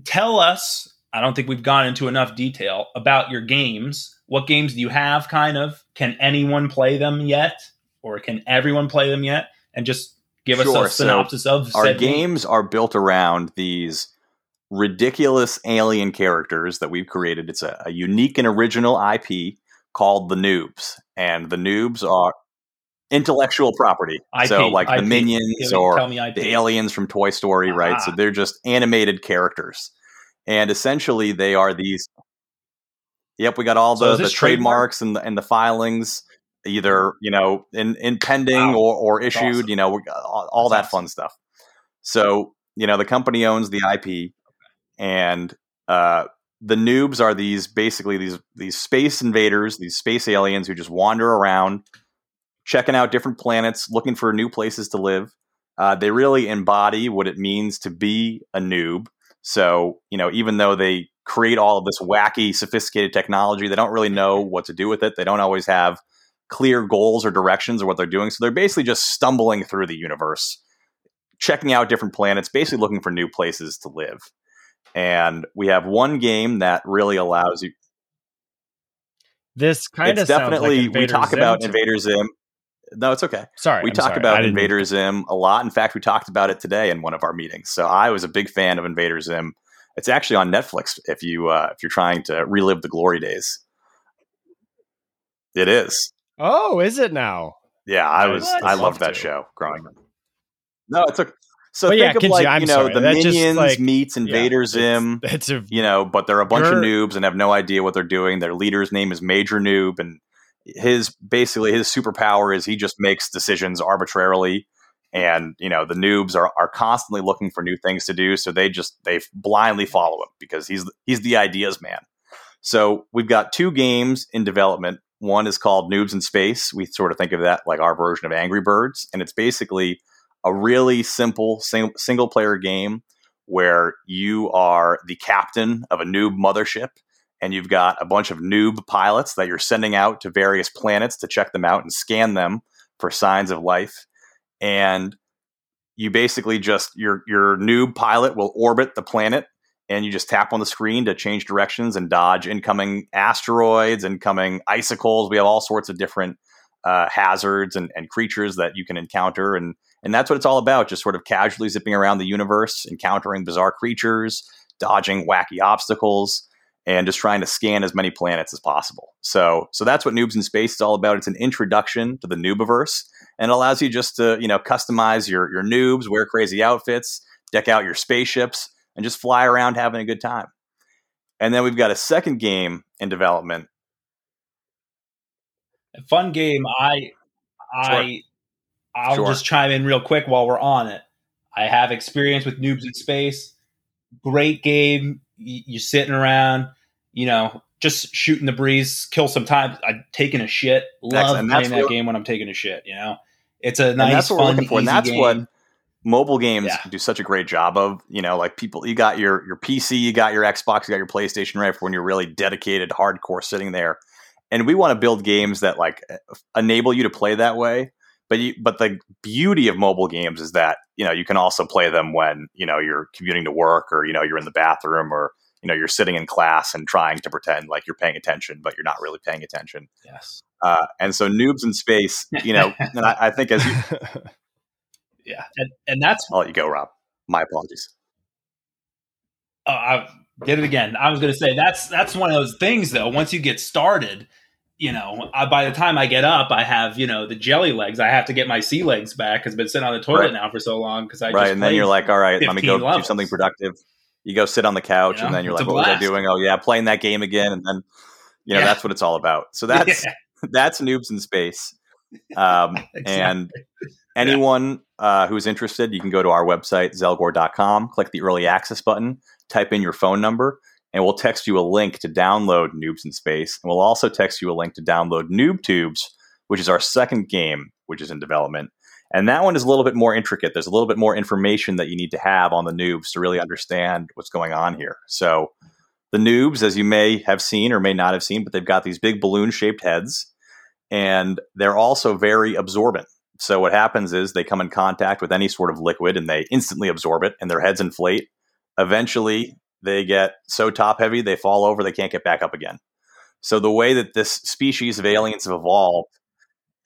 tell us? I don't think we've gone into enough detail about your games. What games do you have? Kind of. Can anyone play them yet, or can everyone play them yet? And just give us Sure, a so synopsis of Our said game. games are built around these ridiculous alien characters that we've created. It's a, a unique and original IP called the Noobs, and the Noobs are intellectual property. IP, so, like the Minions me- or IP. the aliens from Toy Story, right? So Ah. they're just animated characters, and essentially they are these. Yep, we got all the, is the this trademark? trademarks and the, and the filings, either you know in in pending Wow. or or issued. awesome. You know, all, all that fun stuff. So you know, the company owns the IP, and uh, the noobs are these basically these these space invaders, these space aliens who just wander around, checking out different planets, looking for new places to live. Uh, they really embody what it means to be a noob. So you know, even though they create all of this wacky, sophisticated technology, they don't really know what to do with it. They don't always have clear goals or directions or what they're doing. So they're basically just stumbling through the universe, checking out different planets, basically looking for new places to live. And we have one game that really allows you. This kind of definitely we talk about to me. Invader Zim. No, it's okay. Sorry, we I'm talk sorry. About Invader Zim a lot. In fact, we talked about it today in one of our meetings. So I was a big fan of Invader Zim. It's actually on Netflix if you uh, if you're trying to relive the glory days. It is. Oh, is it now? Yeah, I I was I love loved that to. show growing up. No, it's okay. So But think yeah, of like I'm you know sorry. the That just, minions like- meets Invader Yeah, Zim. It's, it's a You know, but they're a bunch of noobs and have no idea what they're doing. Their leader's name is Major Noob, and his basically his superpower is he just makes decisions arbitrarily. And you know the noobs are are constantly looking for new things to do, so they just they blindly follow him because he's he's the ideas man. So we've got two games in development. One is called Noobs in Space. We sort of think of that like our version of Angry Birds, and it's basically a really simple sing- single player game where you are the captain of a noob mothership and you've got a bunch of noob pilots that you're sending out to various planets to check them out and scan them for signs of life. And you basically just your your noob pilot will orbit the planet and you just tap on the screen to change directions and dodge incoming asteroids incoming icicles. We have all sorts of different uh, hazards and, and creatures that you can encounter and and that's what it's all about just sort of casually zipping around the universe encountering bizarre creatures dodging wacky obstacles and just trying to scan as many planets as possible so so that's what noobs in space is all about it's an introduction to the noobiverse and it allows you just to you know customize your your noobs wear crazy outfits deck out your spaceships and just fly around having a good time and then we've got a second game in development fun game. I I I'll Sure. just chime in real quick while we're on it. I have experience with Noobs in Space. Great game. You're sitting around, you know, just shooting the breeze, kill some time. I'm taking a shit. Love Excellent. And playing that game when I'm taking a shit. You know, it's a and nice, that's what we're fun, looking for and that's game. what mobile games Yeah. do such a great job of. You know, like people, you got your your PC, you got your Xbox, you got your PlayStation, right? For when you're really dedicated, hardcore, sitting there. And we want to build games that like enable you to play that way. But you, but the beauty of mobile games is that you know you can also play them when you know you're commuting to work or you know you're in the bathroom or you know you're sitting in class and trying to pretend like you're paying attention, but you're not really paying attention. Yes. Uh, and so noobs in space, you know, [LAUGHS] and I, I think as you, [LAUGHS] Yeah. And, and that's I'll let you go, Rob. My apologies. uh, I did it again. I was going to say that's that's one of those things though. Once you get started, you know, I, by the time I get up, I have you know the jelly legs. I have to get my sea legs back because I've been sitting on the toilet Right. now for so long because I right, just and then you're like, all right, let me 15 go do something productive. You go sit on the couch, You know, and then you're like, what was I doing? Oh yeah, playing that game again, and then you know Yeah. that's what it's all about. So [LAUGHS] that's Yeah, that's noobs in space. Um, [LAUGHS] exactly. And [LAUGHS] anyone uh, who's interested, you can go to our website, zelgor.com, click the early access button, type in your phone number, and we'll text you a link to download Noobs in Space. And we'll also text you a link to download Noob Tubes, which is our second game, which is in development. And that one is a little bit more intricate. There's a little bit more information that you need to have on the noobs to really understand what's going on here. So, the noobs, as you may have seen or may not have seen, but they've got these big balloon shaped heads and they're also very absorbent. So what happens is they come in contact with any sort of liquid and they instantly absorb it and their heads inflate. Eventually, they get so top heavy they fall over, they can't get back up again. So the way that this species of aliens have evolved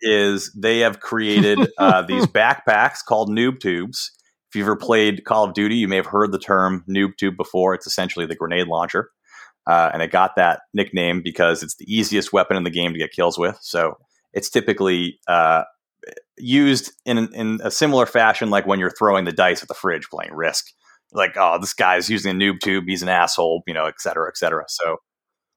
is they have created [LAUGHS] uh, these backpacks called noob tubes. If you've ever played Call of Duty, you may have heard the term noob tube before. It's essentially the grenade launcher. Uh, and it got that nickname because it's the easiest weapon in the game to get kills with. So it's typically uh, used in in a similar fashion, like when you're throwing the dice at the fridge playing Risk. Like, oh, this guy's using a noob tube, he's an asshole, you know, et cetera, et cetera. So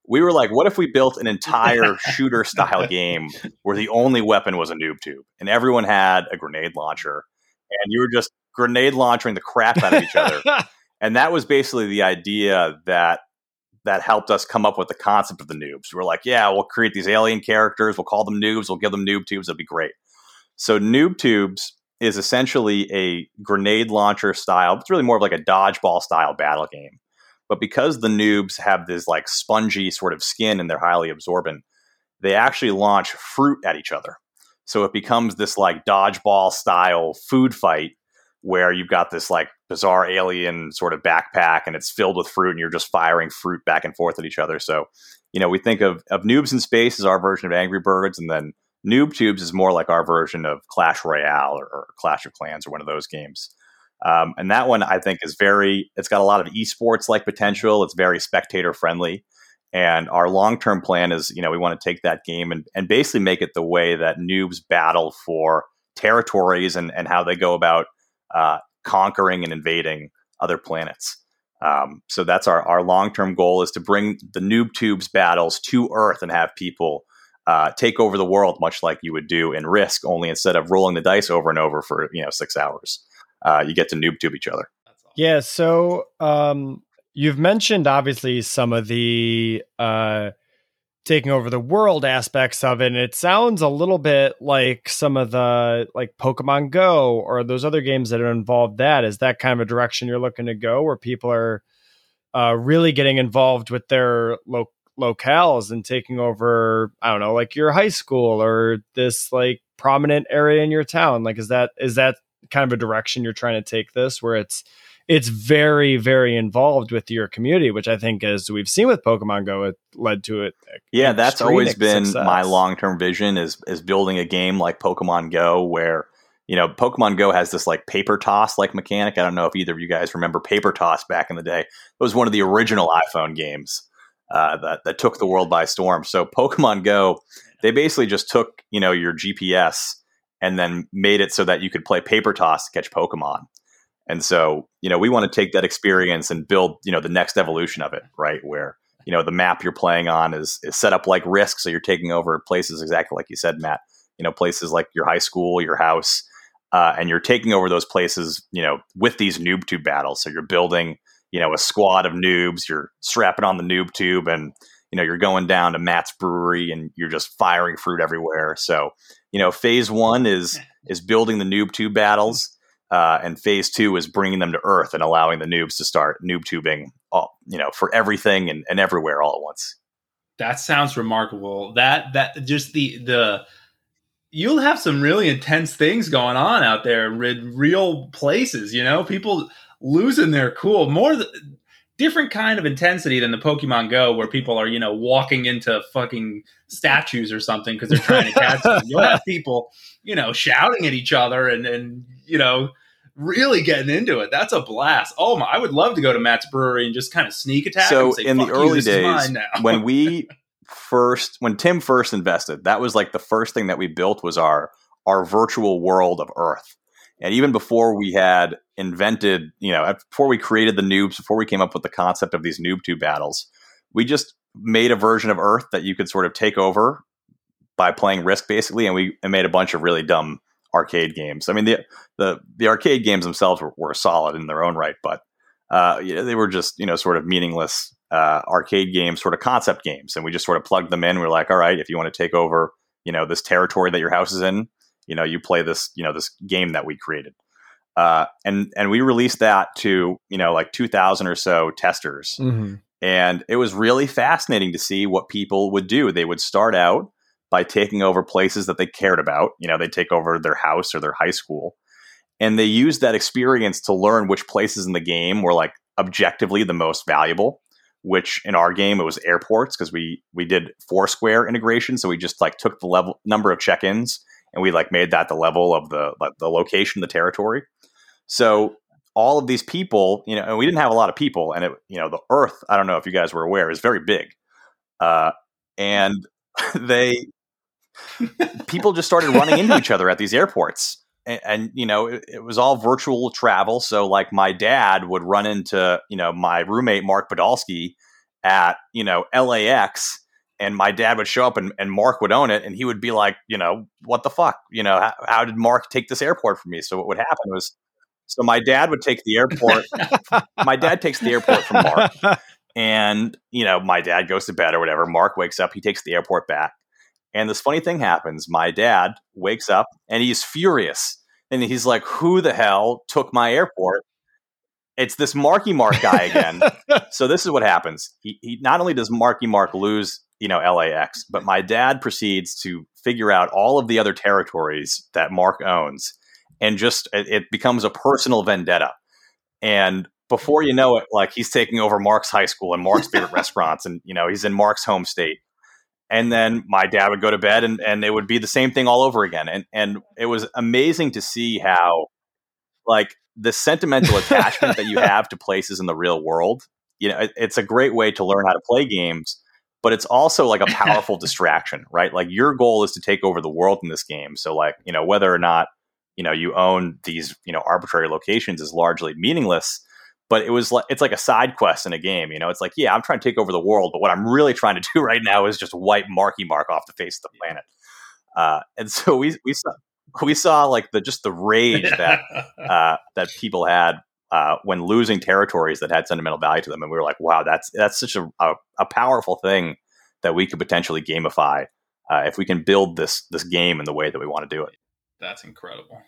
we were like, what if we built an entire [LAUGHS] shooter style game where the only weapon was a noob tube and everyone had a grenade launcher and you were just grenade launching the crap out of each other? [LAUGHS] and that was basically the idea that that helped us come up with the concept of the noobs. We're like, yeah, we'll create these alien characters, we'll call them noobs, we'll give them noob tubes, it'll be great. So noob tubes is essentially a grenade launcher style. It's really more of like a dodgeball style battle game. But because the noobs have this like spongy sort of skin and they're highly absorbent, they actually launch fruit at each other. So it becomes this like dodgeball style food fight where you've got this like bizarre alien sort of backpack and it's filled with fruit and you're just firing fruit back and forth at each other. So, you know, we think of, of Noobs in Space as our version of Angry Birds and then Noob Tubes is more like our version of Clash Royale or, or Clash of Clans or one of those games. Um, and that one I think is very, it's got a lot of esports like potential. It's very spectator friendly. And our long term plan is, you know, we want to take that game and, and basically make it the way that noobs battle for territories and, and how they go about uh, conquering and invading other planets. Um, so that's our, our long term goal is to bring the noob tubes battles to Earth and have people uh, take over the world, much like you would do in Risk. Only instead of rolling the dice over and over for you know six hours, uh, you get to noob tube each other. Yeah, so um you've mentioned obviously some of the uh taking over the world aspects of it and it sounds a little bit like some of the like Pokemon Go or those other games that are involved that is that kind of a direction you're looking to go where people are uh really getting involved with their lo- locales and taking over I don't know like your high school or this like prominent area in your town like is that is that kind of a direction you're trying to take this where it's it's very very involved with your community which i think as we've seen with pokemon go it led to it Yeah, that's always been success. my long term vision is is building a game like Pokemon Go where you know Pokemon Go has this like paper toss like mechanic. I don't know if either of you guys remember paper toss back in the day. It was one of the original iPhone games uh, that that took the world by storm. So Pokemon Go, they basically just took you know your GPS and then made it so that you could play paper toss to catch Pokemon. And so, you know, we want to take that experience and build, you know, the next evolution of it, right? Where, you know, the map you're playing on is, is set up like risk. So you're taking over places exactly like you said, Matt, you know, places like your high school, your house, uh, and you're taking over those places, you know, with these noob tube battles. So you're building, you know, a squad of noobs, you're strapping on the noob tube and, you know, you're going down to Matt's brewery and you're just firing fruit everywhere. So, you know, phase one is, [LAUGHS] is building the noob tube battles. Uh, and phase two is bringing them to Earth and allowing the noobs to start noob tubing, all, you know, for everything and, and everywhere all at once. That sounds remarkable. That that just the the you'll have some really intense things going on out there in real places. You know, people losing their cool. More th- different kind of intensity than the Pokemon Go, where people are you know walking into fucking statues or something because they're trying to catch them. You'll have people you know shouting at each other and and you know really getting into it. That's a blast. Oh my! I would love to go to Matt's brewery and just kind of sneak attack. So say, in the early you, days, when we [LAUGHS] first, when Tim first invested, that was like the first thing that we built was our our virtual world of Earth. And even before we had invented, you know, before we created the noobs, before we came up with the concept of these noob tube battles, we just made a version of Earth that you could sort of take over by playing Risk, basically, and we made a bunch of really dumb arcade games. I mean, the the the arcade games themselves were, were solid in their own right, but uh, you know, they were just you know sort of meaningless uh, arcade games, sort of concept games, and we just sort of plugged them in. We are like, all right, if you want to take over, you know, this territory that your house is in, you know, you play this, you know, this game that we created. Uh, and and we released that to you know like 2000 or so testers mm-hmm. and it was really fascinating to see what people would do they would start out by taking over places that they cared about. You know, they take over their house or their high school. And they used that experience to learn which places in the game were like objectively the most valuable, which in our game it was airports because we we did Foursquare integration. So we just like took the level number of check-ins and we like made that the level of the like, the location, the territory. So all of these people, you know, and we didn't have a lot of people, and it, you know, the Earth. I don't know if you guys were aware, is very big, uh, and [LAUGHS] they people just started running into each other at these airports. And, and you know, it, it, was all virtual travel. So, like, my dad would run into, you know, my roommate, Mark Podolsky, at, you know, LAX. And my dad would show up and, and Mark would own it. And he would be like, you know, what the fuck? You know, how, how did Mark take this airport from me? So, what would happen was, so my dad would take the airport. [LAUGHS] my dad takes the airport from Mark. And, you know, my dad goes to bed or whatever. Mark wakes up, he takes the airport back. And this funny thing happens. My dad wakes up and he's furious. And he's like, Who the hell took my airport? It's this Marky Mark guy again. [LAUGHS] so this is what happens. He, he not only does Marky Mark lose, you know, LAX, but my dad proceeds to figure out all of the other territories that Mark owns, and just it, it becomes a personal vendetta. And before you know it, like he's taking over Mark's high school and Mark's favorite [LAUGHS] restaurants, and you know he's in Mark's home state and then my dad would go to bed and, and it would be the same thing all over again and and it was amazing to see how like the sentimental [LAUGHS] attachment that you have to places in the real world you know it, it's a great way to learn how to play games but it's also like a [LAUGHS] powerful distraction right like your goal is to take over the world in this game so like you know whether or not you know you own these you know arbitrary locations is largely meaningless but it was like it's like a side quest in a game. You know, it's like yeah, I'm trying to take over the world, but what I'm really trying to do [LAUGHS] right now is just wipe Marky Mark off the face of the planet. Uh, and so we we saw we saw like the just the rage that uh, that people had uh, when losing territories that had sentimental value to them, and we were like, wow, that's that's such a a, a powerful thing that we could potentially gamify uh, if we can build this this game in the way that we want to do it. That's incredible.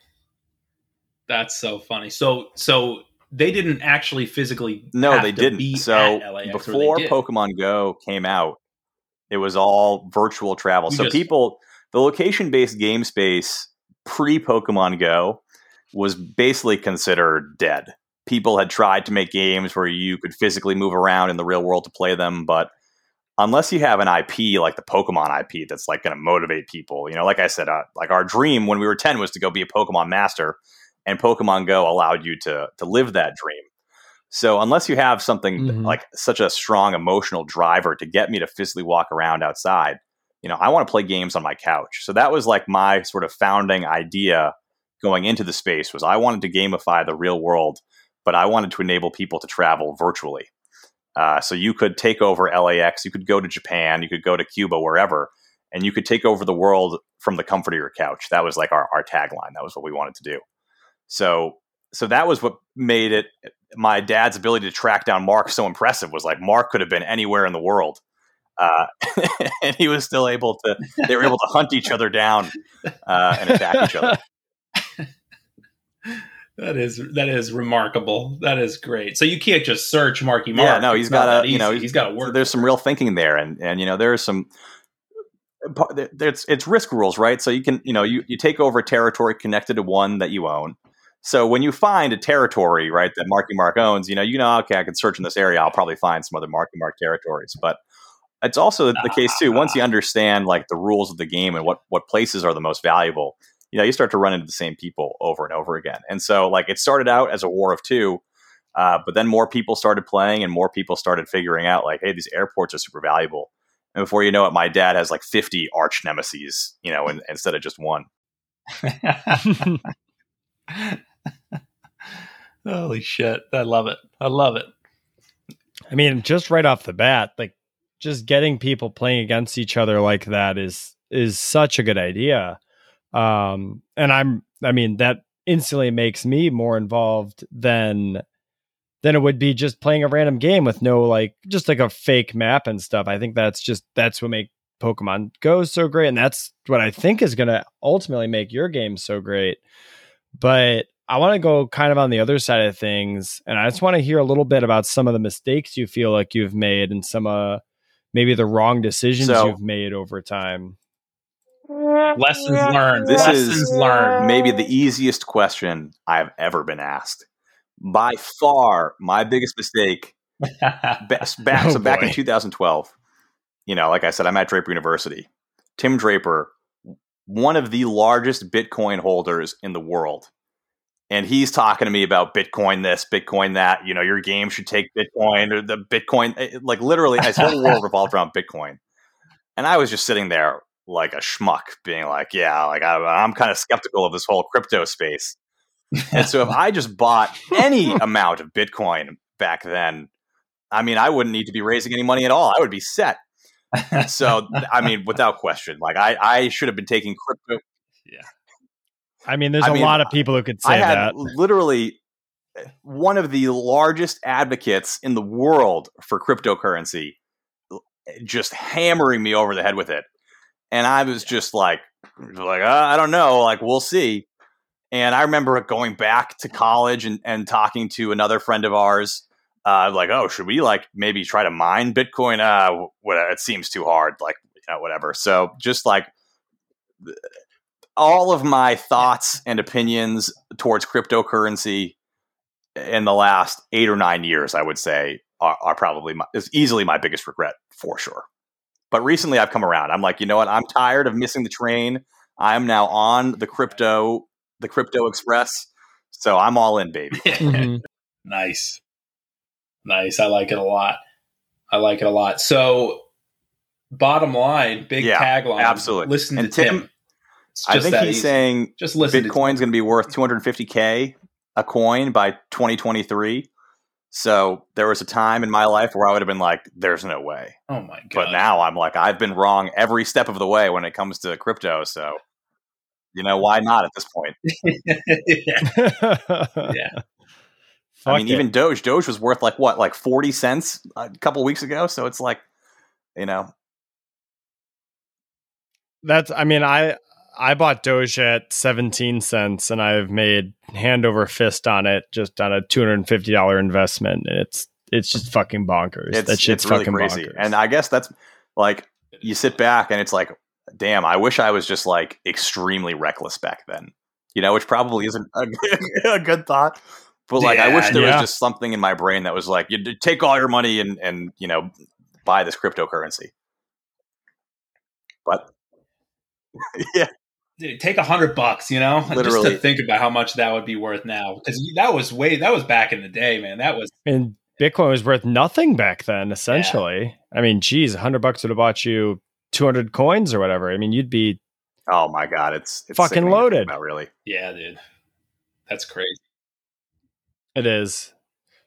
That's so funny. So so they didn't actually physically. No, they didn't. So before Pokemon Go came out, it was all virtual travel. so just, people, the location based game space pre Pokemon Go was basically considered dead. People had tried to make games where you could physically move around in the real world to play them, but unless you have an IP like the Pokemon IP that's like going to motivate people, you know, like I said, uh, like our dream when we were 10 was to go be a Pokemon master and Pokemon Go allowed you to to live that dream. So unless you have something mm-hmm. like such a strong emotional driver to get me to physically walk around outside, you know, I want to play games on my couch. So that was like my sort of founding idea going into the space was I wanted to gamify the real world, but I wanted to enable people to travel virtually. Uh, so you could take over LAX, you could go to Japan, you could go to Cuba, wherever, and you could take over the world from the comfort of your couch. That was like our, our tagline. That was what we wanted to do. So so that was what made it my dad's ability to track down Mark so impressive was like Mark could have been anywhere in the world. Uh, [LAUGHS] and he was still able to they were able to hunt each other down uh, and attack each other. [LAUGHS] That is that is remarkable. That is great. So you can't just search Marky Mark. Yeah, no, he's got a you know, easy. he's got to work. There's some real thinking there, and and you know, there's some. There's it's risk rules, right? So you can, you know, you you take over a territory connected to one that you own. So when you find a territory, right, that Marky Mark owns, you know, you know, okay, I can search in this area. I'll probably find some other Marky Mark territories, but it's also the case too. Once you understand like the rules of the game and what what places are the most valuable, you know, you start to run into the same people over and over again. And so, like, it started out as a war of two, uh, but then more people started playing and more people started figuring out, like, hey, these airports are super valuable. And before you know it, my dad has like 50 arch nemesis, you know, in, instead of just one. [LAUGHS] Holy shit. I love it. I love it. I mean, just right off the bat, like just getting people playing against each other like that is is such a good idea. Um, and I'm, I mean, that instantly makes me more involved than than it would be just playing a random game with no like just like a fake map and stuff. I think that's just that's what make Pokemon Go so great, and that's what I think is going to ultimately make your game so great. But I want to go kind of on the other side of things, and I just want to hear a little bit about some of the mistakes you feel like you've made and some uh maybe the wrong decisions So- you've made over time. Lessons learned. This Lessons is learned. maybe the easiest question I've ever been asked. By far, my biggest mistake [LAUGHS] ba- back, Oh, so back in 2012, you know, like I said, I'm at Draper University. Tim Draper, one of the largest Bitcoin holders in the world. And he's talking to me about Bitcoin this, Bitcoin that. You know, your game should take Bitcoin or the Bitcoin. eh, Like literally, his whole world [LAUGHS] revolved around Bitcoin. And I was just sitting there like a schmuck, being like, yeah, like I, I'm kind of skeptical of this whole crypto space. And so if I just bought any [LAUGHS] amount of Bitcoin back then, I mean, I wouldn't need to be raising any money at all. I would be set. So, I mean, without question, like I, I should have been taking crypto. I mean, there's I a mean, lot of people who could say I had that. literally one of the largest advocates in the world for cryptocurrency just hammering me over the head with it. And I was just like, like uh, I don't know, like we'll see. And I remember going back to college and, and talking to another friend of ours, uh, like, oh, should we like maybe try to mine Bitcoin? Uh, whatever, it seems too hard, like you know, whatever. So just like all of my thoughts and opinions towards cryptocurrency in the last eight or nine years, I would say, are, are probably my, is easily my biggest regret for sure. But recently, I've come around. I'm like, you know what? I'm tired of missing the train. I'm now on the crypto, the crypto express. So I'm all in, baby. [LAUGHS] Mhm. Nice. Nice. I like it a lot. I like it a lot. So, bottom line, big Yeah, tagline. absolutely. Listen And to Tim. Tim, It's I think he's easy. saying just listen Bitcoin's going to be worth 250k a coin by 2023. So there was a time in my life where I would have been like, "There's no way," Oh my god. but now I'm like, I've been wrong every step of the way when it comes to crypto. So you know, why not at this point? [LAUGHS] yeah. [LAUGHS] I mean, it. even Doge, Doge was worth like what, like 40 cents a couple weeks ago. So it's like, you know, That's I mean I I bought Doge at 17 cents and I've made hand over fist on it just on a $250 investment and it's it's just fucking bonkers. it's that shit's it's really fucking crazy. bonkers. And I guess that's like you sit back and it's like, damn, I wish I was just like extremely reckless back then. You know, which probably isn't a, [LAUGHS] a good thought. But like, I wish there yeah. was just something in my brain that was like, you take all your money and and you know buy this cryptocurrency. But [LAUGHS] yeah, Dude, take a hundred bucks, you know, just to think about how much that would be worth now. Because that was way that was back in the day, man. That was and Bitcoin was worth nothing back then essentially. I mean, geez, a 100 bucks would have bought you 200 coins or whatever. I mean, you'd be oh my god, it's, it's Fucking sickening to think loaded. About really, yeah, dude. That's crazy. it is.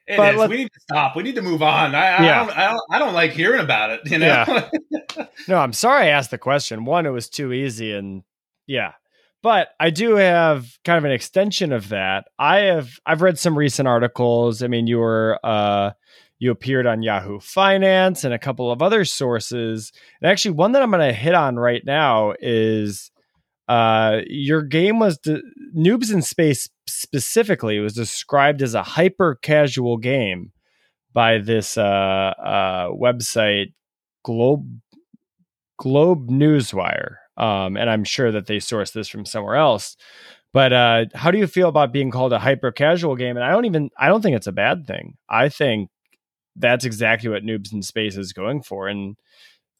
It But is. let- we need to stop. We need to move on. I, I, Yeah. don't, I, don't, I don't like hearing about it. You know. Yeah. [LAUGHS] No, I'm sorry I asked the question. One, it was too easy, and yeah. But I do have kind of an extension of that. I have I've read some recent articles. I mean, you were uh you appeared on Yahoo Finance and a couple of other sources. And actually one that I'm gonna hit on right now is uh your game was de- Noobs in Space specifically, was described as a hyper casual game by this uh, uh, website, Globe Globe Newswire, um, and I'm sure that they source this from somewhere else. But uh, how do you feel about being called a hyper casual game? And I don't even I don't think it's a bad thing. I think that's exactly what Noobs in Space is going for, and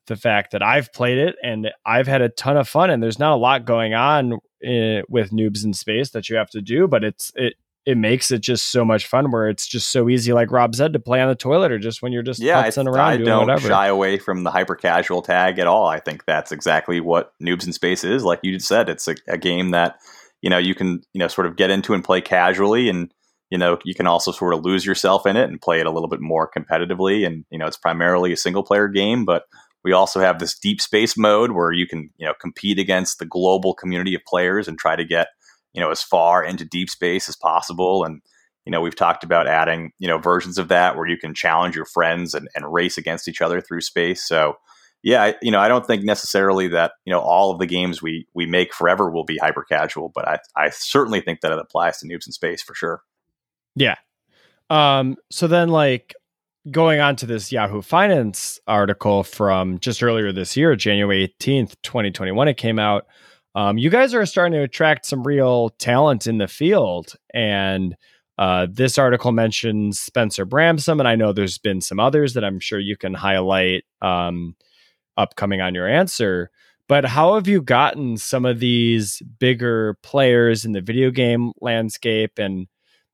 the fact that I've played it and I've had a ton of fun. And there's not a lot going on in, eh, with Noobs in Space that you have to do, but it's it it makes it just so much fun where it's just so easy, like Rob said, to play on the toilet or just when you're just yeah, putzing around I doing don't whatever. shy away from the hyper casual tag at all. I think that's exactly what Noobs in Space is. Like you just said, it's a, a game that you know you can you know sort of get into and play casually, and you know you can also sort of lose yourself in it and play it a little bit more competitively. And you know it's primarily a single player game, but we also have this deep space mode where you can you know compete against the global community of players and try to get you know as far into deep space as possible. And you know we've talked about adding you know versions of that where you can challenge your friends and, and race against each other through space. So yeah I, you know i don't think necessarily that you know all of the games we we make forever will be hyper casual but i i certainly think that it applies to noobs in space for sure. Yeah. Um so then like going on to this yahoo finance article from just earlier this year january 18th 2021 it came out um, you guys are starting to attract some real talent in the field and uh, this article mentions Spencer Bramson, and I know there's been some others that I'm sure you can highlight um, upcoming on your answer. But how have you gotten some of these bigger players in the video game landscape and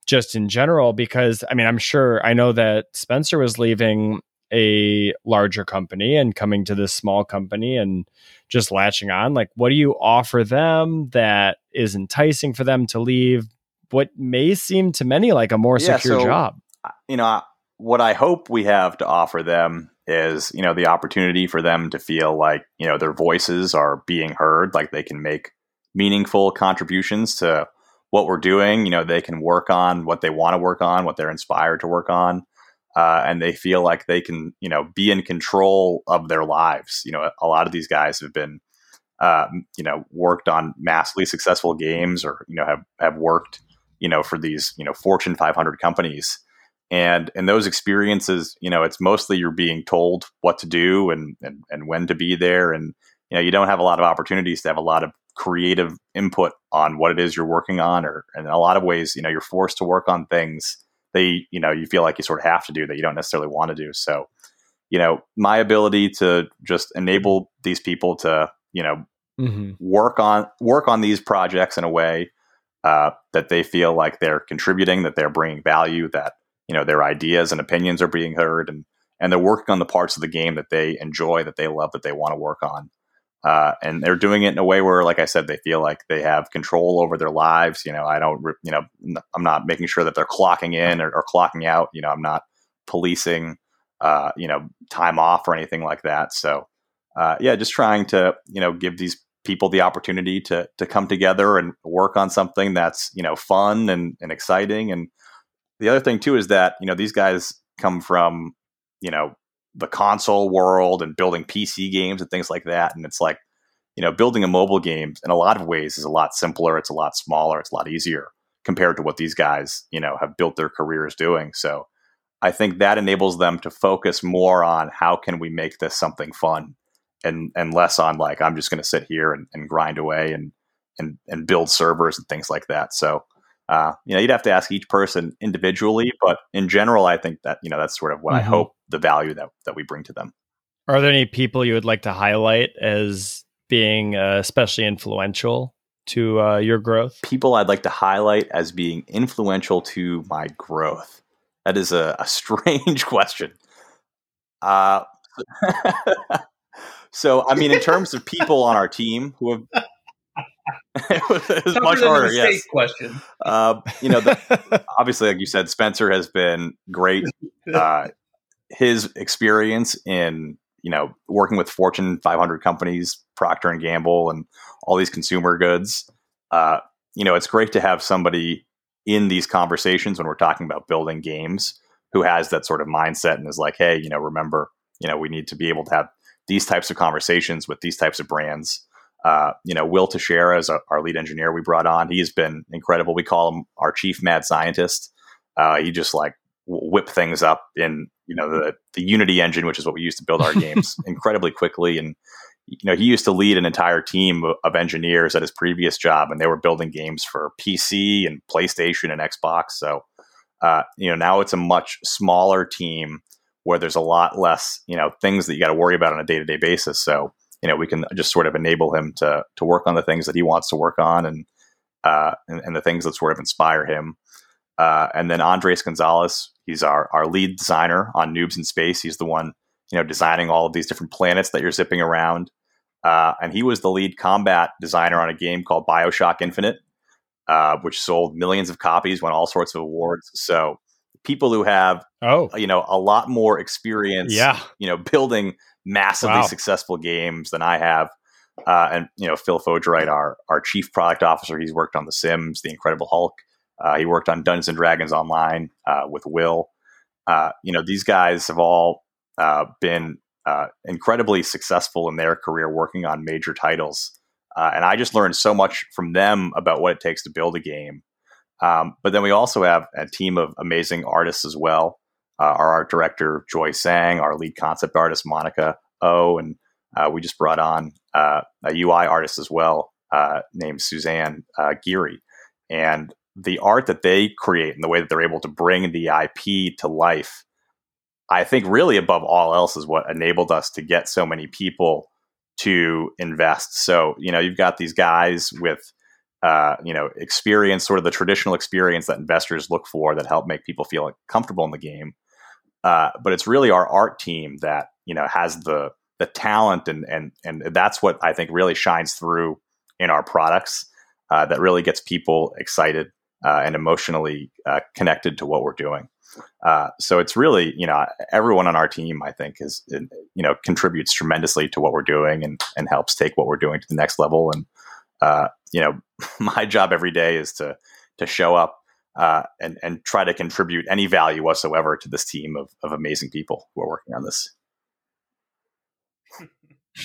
just in general? Because I mean, I'm sure I know that Spencer was leaving a larger company and coming to this small company and just latching on. Like, what do you offer them that is enticing for them to leave what may seem to many like a more Yeah, secure so- job? you know what i hope we have to offer them is you know the opportunity for them to feel like you know their voices are being heard like they can make meaningful contributions to what we're doing you know they can work on what they want to work on what they're inspired to work on uh, and they feel like they can you know be in control of their lives. You know a lot of these guys have been um, you know worked on massively successful games or you know have have worked you know for these you know fortune 500 companies. And in those experiences you know it's mostly you're being told what to do and, and and when to be there. And you know you don't have a lot of opportunities to have a lot of creative input on what it is you're working on or in a lot of ways you know you're forced to work on things they you know you feel like you sort of have to do that you don't necessarily want to do so you know my ability to just enable these people to you know Mm-hmm. work on work on these projects in a way uh, that they feel like they're contributing, that they're bringing value, that you know their ideas and opinions are being heard, and and they're working on the parts of the game that they enjoy, that they love, that they want to work on, uh, and they're doing it in a way where, like I said, they feel like they have control over their lives. You know, I don't, you know, I'm not making sure that they're clocking in or, or clocking out. You know, I'm not policing, uh, you know, time off or anything like that. So, uh, yeah, just trying to you know give these people the opportunity to to come together and work on something that's you know fun and, and exciting and the other thing too is that you know these guys come from you know the console world and building pc games and things like that and it's like you know building a mobile game in a lot of ways is a lot simpler it's a lot smaller it's a lot easier compared to what these guys you know have built their careers doing so i think that enables them to focus more on how can we make this something fun and and less on like I'm just going to sit here and, and grind away and and and build servers and things like that. So uh, you know, you'd have to ask each person individually, but in general, I think that you know that's sort of what I Mhm. hope the value that that we bring to them. Are there any people you would like to highlight as being uh, especially influential to uh, your growth? People I'd like to highlight as being influential to my growth. That is a, a [LAUGHS] strange question. Uh, [LAUGHS] so, I mean, in terms of people on our team who have, it was, it was much than the harder. Yes. question. Uh, you know, the, [LAUGHS] obviously, like you said, Spencer has been great. Uh, his experience in you know working with Fortune 500 companies, Procter and Gamble, and all these consumer goods. Uh, you know, it's great to have somebody in these conversations when we're talking about building games who has that sort of mindset and is like, hey, you know, remember, you know, we need to be able to have these types of conversations with these types of brands. Uh, you know, Will Teixeira is our, lead engineer we brought on. He's been incredible. We call him our chief mad scientist. Uh, he just like whip things up in you know the the Unity engine, which is what we use to build our games, [LAUGHS] incredibly quickly. And you know, he used to lead an entire team of engineers at his previous job, and they were building games for PC and PlayStation and Xbox. So, uh, you know, now it's a much smaller team where there's a lot less, you know, things that you got to worry about on a day to day basis. So, you know, we can just sort of enable him to to work on the things that he wants to work on, and uh, and, and the things that sort of inspire him. Uh, and then Andres Gonzalez, he's our, our lead designer on Noobs in Space. He's the one, you know, designing all of these different planets that you're zipping around. Uh, and he was the lead combat designer on a game called Bioshock Infinite, uh, which sold millions of copies, won all sorts of awards. So people who have, oh, you know, a lot more experience, yeah. you know, building massively wow. successful games than I have. Uh, and you know, Phil Fodrite, our our chief product officer, he's worked on The Sims, The Incredible Hulk. Uh, he worked on Dungeons and Dragons Online uh, with Will. Uh, you know, these guys have all uh, been uh, incredibly successful in their career working on major titles. Uh, and I just learned so much from them about what it takes to build a game. Um, but then we also have a team of amazing artists as well. our art director, Joy Sang, our lead concept artist, Monica O, and we just brought on a UI artist as well named Suzanne Geary. And the art that they create and the way that they're able to bring the IP to life, I think really above all else is what enabled us to get so many people to invest. So, you know, you've got these guys with uh, you know, experience, sort of the traditional experience that investors look for that help make people feel comfortable in the game. Uh, but it's really our art team that you know has the the talent and and and that's what I think really shines through in our products. Uh, that really gets people excited uh, and emotionally uh, connected to what we're doing. Uh, so it's really, you know, everyone on our team, I think, is you know contributes tremendously to what we're doing and and helps take what we're doing to the next level. And uh, you know, [LAUGHS] my job every day is to to show up uh, and and try to contribute any value whatsoever to this team of of amazing people who are working on this.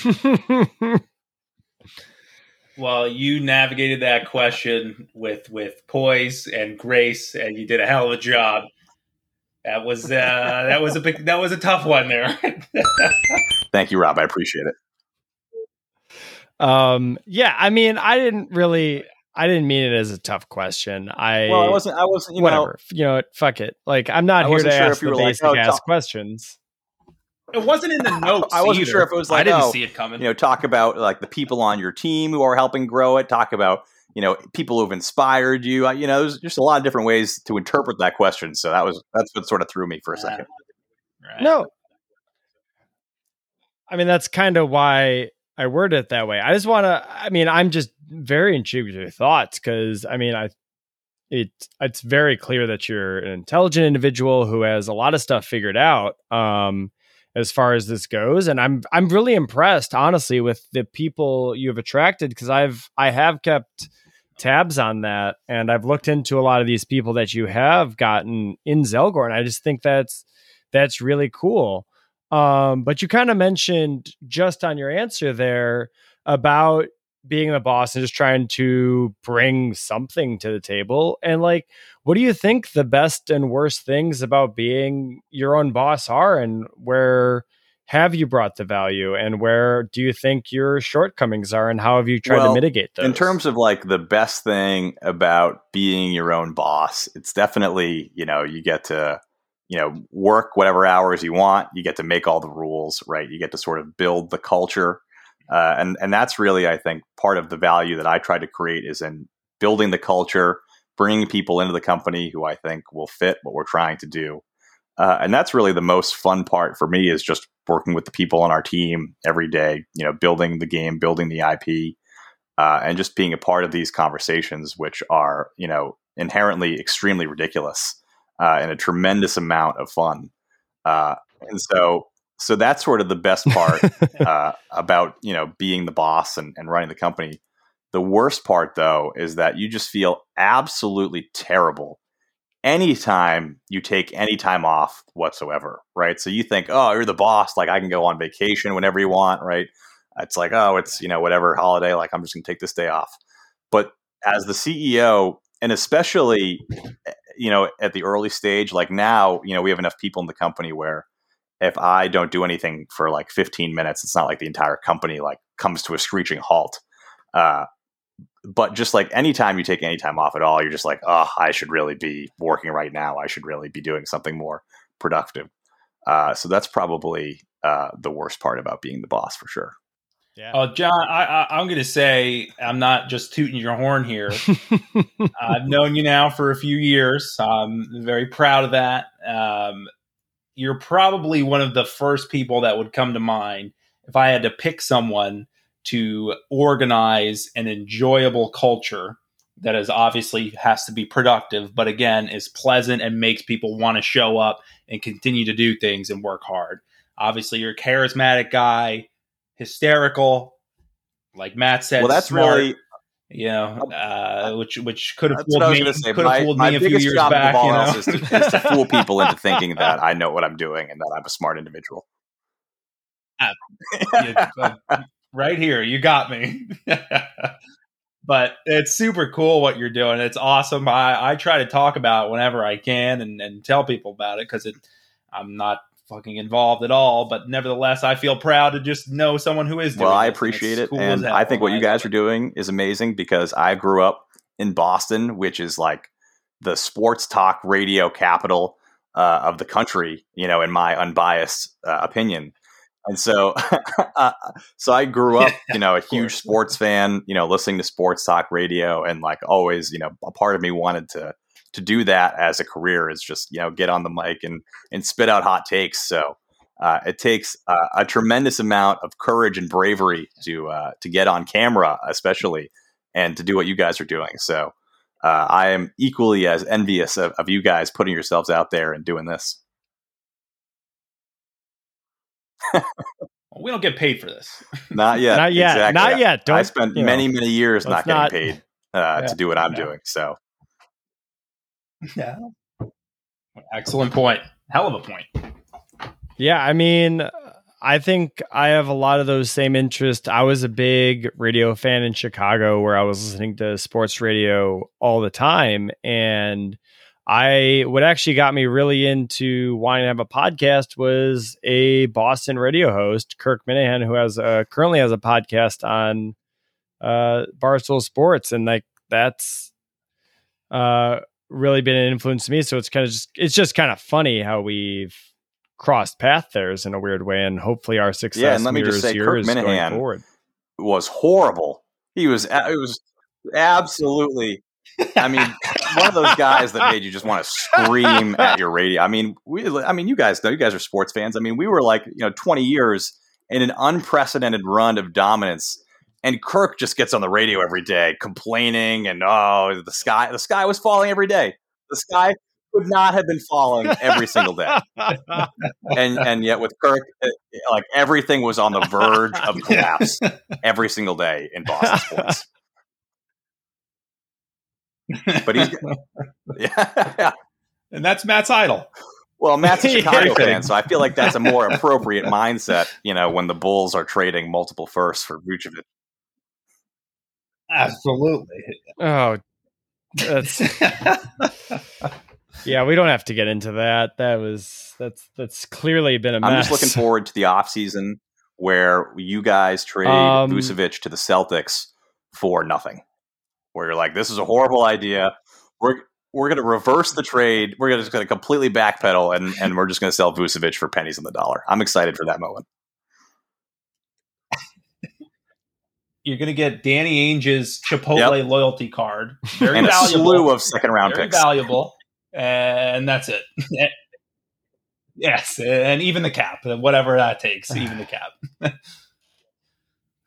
[LAUGHS] [LAUGHS] Well, you navigated that question with with poise and grace, and you did a hell of a job. That was uh, that was a big that was a tough one there. [LAUGHS] Thank you, Rob. I appreciate it. Um, yeah, I mean, I didn't really, I didn't mean it as a tough question. I well, I wasn't, I wasn't, you whatever. Know, you know, fuck it. Like, I'm not I here to sure ask the basic like, oh, ass questions. It wasn't in the [LAUGHS] notes. I wasn't either. sure if it was like I didn't oh, see it coming. You know, talk about like the people on your team who are helping grow it. Talk about you know people who've inspired you. You know, there's just a lot of different ways to interpret that question. So that was that's what sort of threw me for a second. Right. No, I mean that's kind of why I worded it that way. I just want to. I mean, I'm just very intrigued with your thoughts because I mean, I it it's very clear that you're an intelligent individual who has a lot of stuff figured out. Um, as far as this goes and i'm i'm really impressed honestly with the people you've attracted because i've i have kept tabs on that and i've looked into a lot of these people that you have gotten in zelgor and i just think that's that's really cool. Um but you kind of mentioned just on your answer there about being the boss and just trying to bring something to the table. And like, what do you think the best and worst things about being your own boss are, and where have you brought the value, and where do you think your shortcomings are, and how have you tried well, to mitigate those? In terms of like the best thing about being your own boss, it's definitely you know you get to you know work whatever hours you want. You get to make all the rules right? You get to sort of build the culture uh, and and that's really I think part of the value that I try to create is in building the culture, bringing people into the company who I think will fit what we're trying to do. Uh, and that's really the most fun part for me is just working with the people on our team every day. You know, building the game, building the IP, uh, and just being a part of these conversations, which are you know inherently extremely ridiculous uh, and a tremendous amount of fun. Uh, and so so that's sort of the best part [LAUGHS] uh, about you know being the boss and, and running the company the worst part though is that you just feel absolutely terrible anytime you take any time off whatsoever right so you think oh you're the boss like i can go on vacation whenever you want right It's like, oh, it's you know whatever holiday. Like I'm just going to take this day off. But as the CEO, and especially eh, you know at the early stage, like now, you know we have enough people in the company where if I don't do anything for like 15 minutes, it's not like the entire company like comes to a screeching halt. Uh, but just like anytime you take any time off at all, you're just like, oh, I should really be working right now. I should really be doing something more productive. Uh, so that's probably uh, the worst part about being the boss for sure. Yeah. Oh, John, I, I, am going to say I'm not just tooting your horn here. [LAUGHS] I've known you now for a few years. I'm very proud of that. Um, you're probably one of the first people that would come to mind if I had to pick someone to organize an enjoyable culture that is obviously has to be productive, but again is pleasant and makes people want to show up and continue to do things and work hard. Obviously, you're a charismatic guy, hysterical, like Matt said. Well, that's smart, really you know, uh, which which could have fooled me. Could have fooled my me a few years back. You know? is, to, is to fool people into thinking [LAUGHS] that I know what I'm doing and that I'm a smart individual. [LAUGHS] Uh, right here. You got me. [LAUGHS] but it's super cool what you're doing. It's awesome. I, I try to talk about it whenever I can and, and tell people about it because it I'm not fucking involved at all. But nevertheless, I feel proud to just know someone who is. well, I appreciate it, cool and I think what you guys are doing is amazing because I grew up in Boston, which is like the sports talk radio capital uh, of the country. You know, in my unbiased uh, opinion. And so, [LAUGHS] uh, so I grew [LAUGHS] up, you know, a huge sports fan, you know, listening to sports talk radio, and like always, you know, a part of me wanted to to do that as a career is just you know get on the mic and and spit out hot takes. So uh, it takes uh, a tremendous amount of courage and bravery to uh, to get on camera, especially, and to do what you guys are doing. So uh, I am equally as envious of, of you guys putting yourselves out there and doing this. we don't get paid for this. Not [LAUGHS] yet. not yet. Exactly. Not yet. Don't, I spent many, know, many years not getting not, paid uh, yeah, to do what I'm yeah. doing. So, yeah. Excellent point. Hell of a point. Yeah. I mean, I think I have a lot of those same interests. I was a big radio fan in Chicago where I was listening to sports radio all the time. And I what actually got me really into wanting to have a podcast was a Boston radio host, Kirk Minihane, who has a, currently has a podcast on uh, Barstool Sports, and like that's uh, really been an influence to me. So it's kind of just it's just kind of funny how we've crossed path there in a weird way, and hopefully our success yeah, and let me just say, Kirk Minihane was horrible. He was it was absolutely I mean, one of those guys that made you just want to scream at your radio. I mean, we, I mean, you guys know, you guys are sports fans. I mean, we were like, you know, 20 years in an unprecedented run of dominance. And Kirk just gets on the radio every day complaining and, oh, the sky, the sky was falling every day. The sky could not have been falling every single day. [LAUGHS] and, and yet with Kirk, it, like everything was on the verge of [LAUGHS] collapse every single day in Boston sports [LAUGHS] but he's yeah, yeah, and that's Matt's idol. Well, Matt's a Chicago fan, so I feel like that's a more appropriate mindset. You know, when the Bulls are trading multiple firsts for Vucevic. Absolutely. Oh, that's yeah. We don't have to get into that. That was that's that's clearly been a mess. I'm just looking forward to the off season where you guys trade um, Vucevic to the Celtics for nothing where you're like, this is a horrible idea. We're we're going to reverse the trade. We're just going to completely backpedal, and and we're just going to sell Vucevic for pennies on the dollar. I'm excited for that moment. You're going to get Danny Ainge's Chipotle yep. loyalty card, [LAUGHS] very and valuable, a slew of second round very picks, valuable, and that's it. [LAUGHS] yes, and even the cap, whatever that takes, even the cap. [LAUGHS]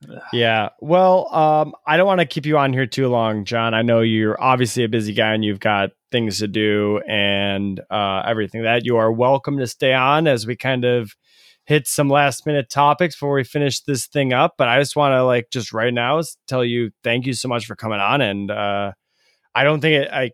[SIGHS] yeah. Well, um, I don't want to keep you on here too long, John. I know you're obviously a busy guy and you've got things to do and uh, everything that you are welcome to stay on as we kind of hit some last minute topics before we finish this thing up. But I just want to like just right now tell you thank you so much for coming on. And uh, I don't think it, I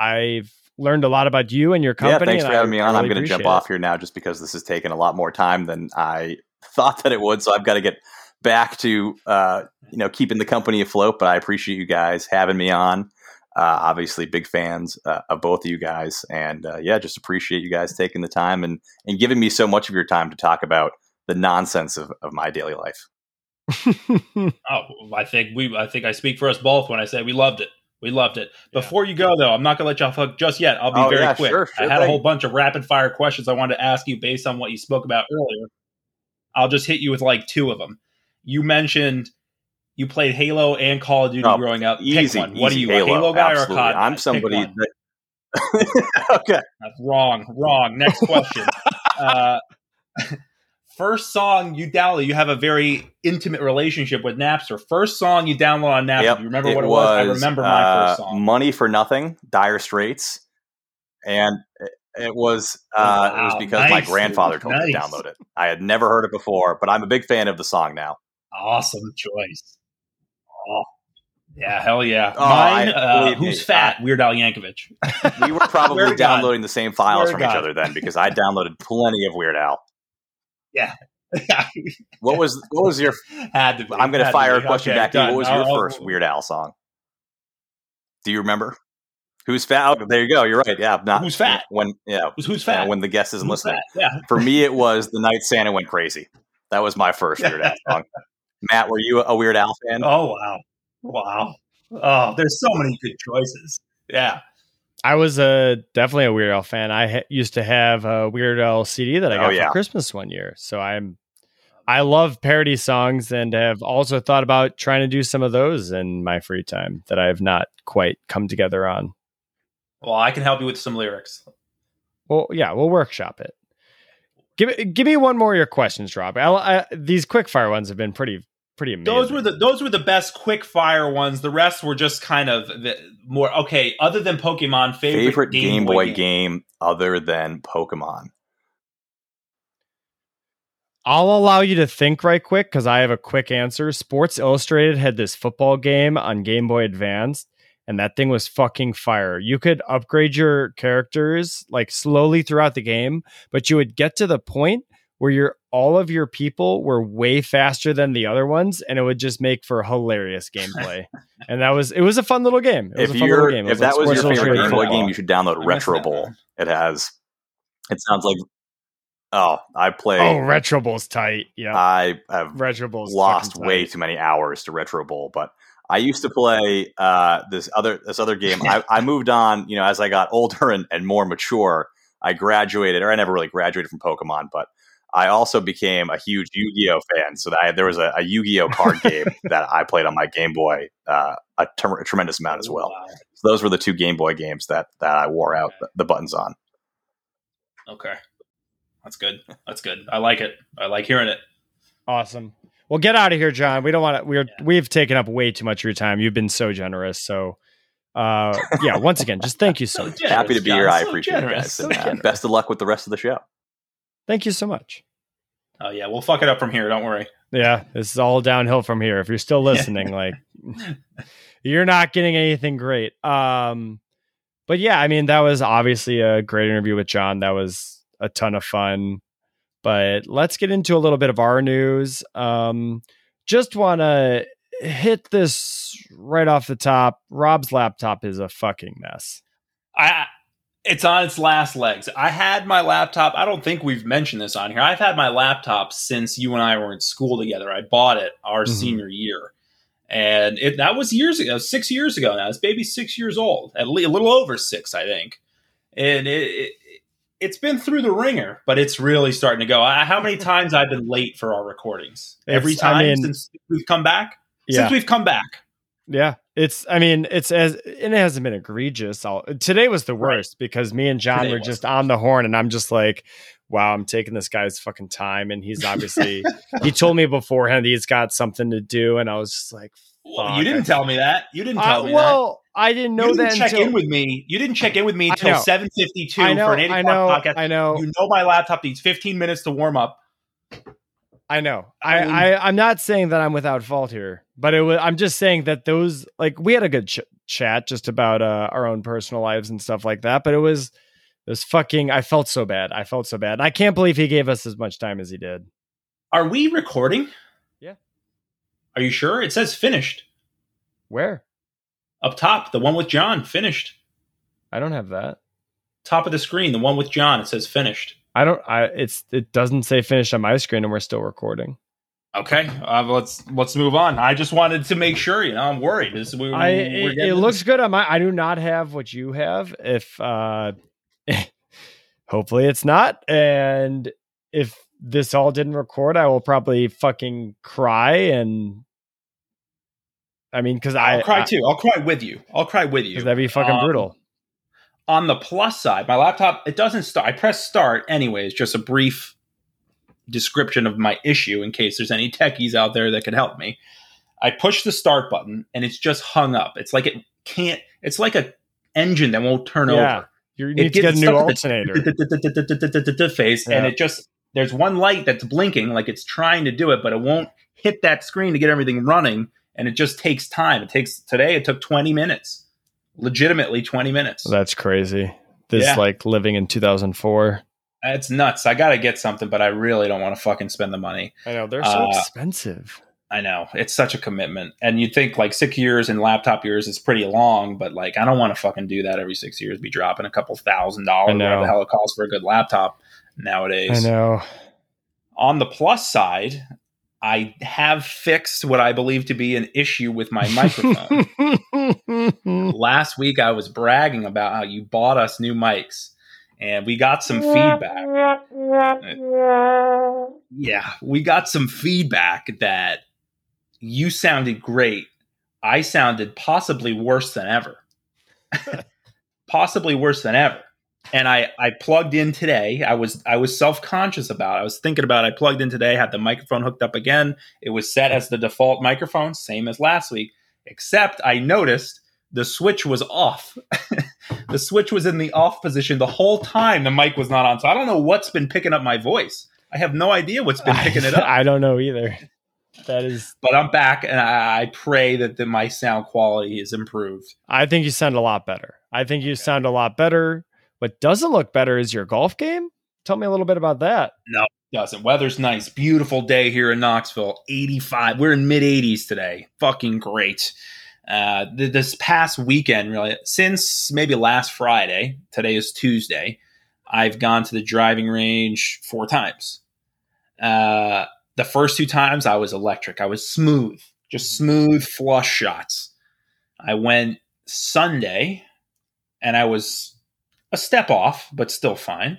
I've learned a lot about you and your company. Yeah, thanks for having I, me on. Really I'm going to jump it. off here now just because this has taken a lot more time than I [LAUGHS] thought that it would. So I've got to get back to uh, you know keeping the company afloat. But I appreciate you guys having me on. Uh, obviously, big fans uh, of both of you guys, and uh, yeah, just appreciate you guys taking the time and and giving me so much of your time to talk about the nonsense of, of my daily life. [LAUGHS] oh, I think we. I think I speak for us both when I say we loved it. We loved it. Yeah. Before you go, though, I'm not going to let y'all fuck just yet. I'll be oh, very yeah, quick. Sure, sure I had thing. a whole bunch of rapid fire questions I wanted to ask you based on what you spoke about earlier. I'll just hit you with like two of them. You mentioned you played Halo and Call of Duty growing up. Easy, one. Easy what are you, Halo, a Halo guy absolutely. or a COD? I'm somebody that. [LAUGHS] okay. That's wrong. Wrong. Next question. [LAUGHS] uh, first song you download, you have a very intimate relationship with Napster. First song you download on Napster. Yep, you remember what it was? was? I remember my uh, first song. Money for Nothing, Dire Straits. And it was uh, wow, it was because nice, my grandfather told nice. me to download it. I had never heard it before, but I'm a big fan of the song now. Awesome choice. Yeah, hell yeah. Oh, Mine, I, uh, who's me, fat? I, Weird Al Yankovic. we were [LAUGHS] probably downloading the same files from each other then because I downloaded plenty of Weird Al. Yeah. [LAUGHS] what was what was your? Had to be, I'm going to fire a question okay, back to you. What was your I'll, first Weird Al song? Do you remember? Who's fat? Oh, there you go. You're right. Yeah, not who's fat. When yeah, who's, who's fat? when the guest isn't who's listening. Fat? Yeah. For me, it [LAUGHS] was the night Santa went crazy. That was my first Weird Al song. Matt, were you a Weird Al fan? Oh wow, wow. Oh, there's so many good choices. Yeah. I was a definitely a Weird Al fan. I ha- used to have a Weird Al CD that I oh, got oh, yeah. for Christmas one year. So I'm I love parody songs and have also thought about trying to do some of those in my free time that I have not quite come together on. Well, I can help you with some lyrics. Well, yeah, we'll workshop it. Give me give me one more of your questions, Rob. I, I, these quick fire ones have been pretty pretty amazing. Those were the those were the best quick fire ones. The rest were just kind of the, more okay. Other than Pokemon, favorite, favorite Game, Game Boy, Boy game. game other than Pokemon. I'll allow you to think right quick because I have a quick answer. Sports Illustrated had this football game on Game Boy Advance, and that thing was fucking fire. You could upgrade your characters like slowly throughout the game, but you would get to the point where your all of your people were way faster than the other ones, and it would just make for hilarious gameplay. [LAUGHS] and that was it was a fun little game. It if you're if that like was your favorite Game Boy game, you should download Retro Bowl. It has it sounds like Oh, I play. Oh, Retro Bowl's tight. Yeah, I have Retro Bowl's lost way too many hours to Retro Bowl, but I used to play uh, this other this other game. I, I, moved on, you know, as I got older and, and more mature. I graduated, or I never really graduated from Pokemon, but I also became a huge Yu-Gi-Oh fan. So I, there was a, a, Yu-Gi-Oh card [LAUGHS] game that I played on my Game Boy uh, a, ter- a, tremendous amount as well. Wow. So those were the two Game Boy games that that I wore out the, the buttons on. Okay. That's good. That's good. I like it. I like hearing it. Awesome. Well, get out of here, John. We don't want to. We're yeah. we've taken up way too much of your time. You've been so generous. So, uh, yeah. Once again, just thank you so, so generous, Happy to be John. here. I appreciate generous, it, guys. So uh, best of luck with the rest of the show. Thank you so much. Oh yeah, we'll fuck it up from here. Don't worry. Yeah, this is all downhill from here. If you're still listening, like [LAUGHS] you're not getting anything great. Um, but yeah, I mean that was obviously a great interview with John. That was a ton of fun. But let's get into a little bit of our news. Um, just want to hit this right off the top. Rob's laptop is a fucking mess. I it's on its last legs. I had my laptop. I don't think we've mentioned this on here. I've had my laptop since you and I were in school together. I bought it our mm-hmm. senior year, and it that was years ago, six years ago now. This baby's six years old, at least a little over six, I think. And it, it it's been through the ringer, but it's really starting to go. how many [LAUGHS] times I've been late for our recordings? Every time I mean, since we've come back. Yeah. Since we've come back. Yeah, it's. I mean, it's as and it hasn't been egregious. All today was the worst right. because me and John today were just on the horn, and I'm just like, wow, I'm taking this guy's fucking time, and he's obviously he [LAUGHS] told me beforehand he's got something to do, and I was just like, well, you didn't tell me that. You didn't tell uh, me well, that. I didn't know you didn't that. Check until... in with me. You didn't check in with me until seven fifty two for an eight o'clock podcast. I know. You know my laptop needs fifteen minutes to warm up. I know. I, I, mean, I am not saying that I'm without fault here, but it was. I'm just saying that those like we had a good ch- chat just about uh, our own personal lives and stuff like that. But it was it was fucking. I felt so bad. I felt so bad. I can't believe he gave us as much time as he did. Are we recording? Yeah. Are you sure? It says finished Where? up top. The one with John finished. I don't have that. Top of the screen, the one with John. It says finished. I don't. I it's it doesn't say finish on my screen, and we're still recording. Okay, uh, let's let's move on. I just wanted to make sure. You know, I'm worried. This, we, I we're it, it looks good on my. I do not have what you have. If uh, [LAUGHS] hopefully it's not, and if this all didn't record, I will probably fucking cry and. I mean, because I I'll cry I- too. I'll cry with you. I'll cry with you. that'd be fucking Um, brutal. On the plus side, my laptop it doesn't start. I press start anyways. Just a brief description of my issue in case there's any techies out there that could help me. I push the start button and it's just hung up. It's like it can't. It's like a engine that won't turn Yeah. over. You It need to get a new alternator. [LAUGHS] face, and it just there's one light that's blinking like it's trying to do it, but it won't hit that screen to get everything running, and it just takes time. It takes today. It took 20 minutes, legitimately 20 minutes. That's crazy. This Yeah. like living in 2004. It's nuts. I got to get something, but I really don't want to fucking spend the money. I know they're so Uh, expensive. I know it's such a commitment, and you'd think like six years in laptop years is pretty long, but like I don't want to fucking do that every six years. Be dropping a couple thousand dollars, I know. whatever the hell it costs for a good laptop nowadays. I know. On the plus side, I have fixed what I believe to be an issue with my microphone. [LAUGHS] Last week, I was bragging about how you bought us new mics, and we got some feedback. Yeah, we got some feedback that you sounded great. I sounded possibly worse than ever. [LAUGHS] possibly worse than ever. And I, I plugged in today. I was I was self conscious about. It. I was thinking about. It. I plugged in today. Had the microphone hooked up again. It was set as the default microphone, same as last week. Except I noticed the switch was off. [LAUGHS] the switch was in the off position the whole time. The mic was not on. So I don't know what's been picking up my voice. I have no idea what's been picking it [LAUGHS] up. [LAUGHS] I don't know either. That is. but I'm back, and I, I pray that the, my sound quality is improved. I think you sound a lot better. I think you sound a lot better. What doesn't look better is your golf game. Tell me a little bit about that. No, doesn't weather's nice, beautiful day here in Knoxville. 85. We're in mid 80s today. Fucking great. Uh, th- this past weekend, really, since maybe last Friday, today is Tuesday, I've gone to the driving range four times. Uh, the first two times I was electric. I was smooth, just smooth flush shots. I went Sunday and I was a step off, but still fine.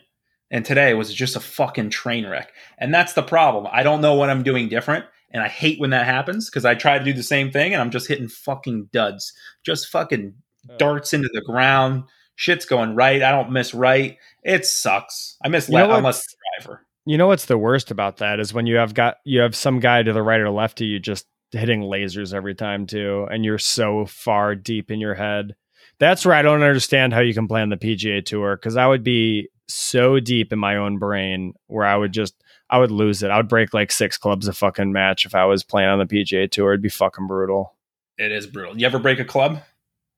And today was just a fucking train wreck. And that's the problem. I don't know what I'm doing different. And I hate when that happens because I try to do the same thing and I'm just hitting fucking duds. Just fucking oh. darts into the ground. Shit's going right. I don't miss right. It sucks. I miss You left unless the driver. You know what's the worst about that is when you have got you have some guy to the right or left of you just hitting lasers every time too, and you're so far deep in your head. That's where I don't understand how you can play on the PGA tour because I would be so deep in my own brain where I would just I would lose it. I would break like six clubs a fucking match if I was playing on the PGA tour. It'd be fucking brutal. It is brutal. You ever break a club?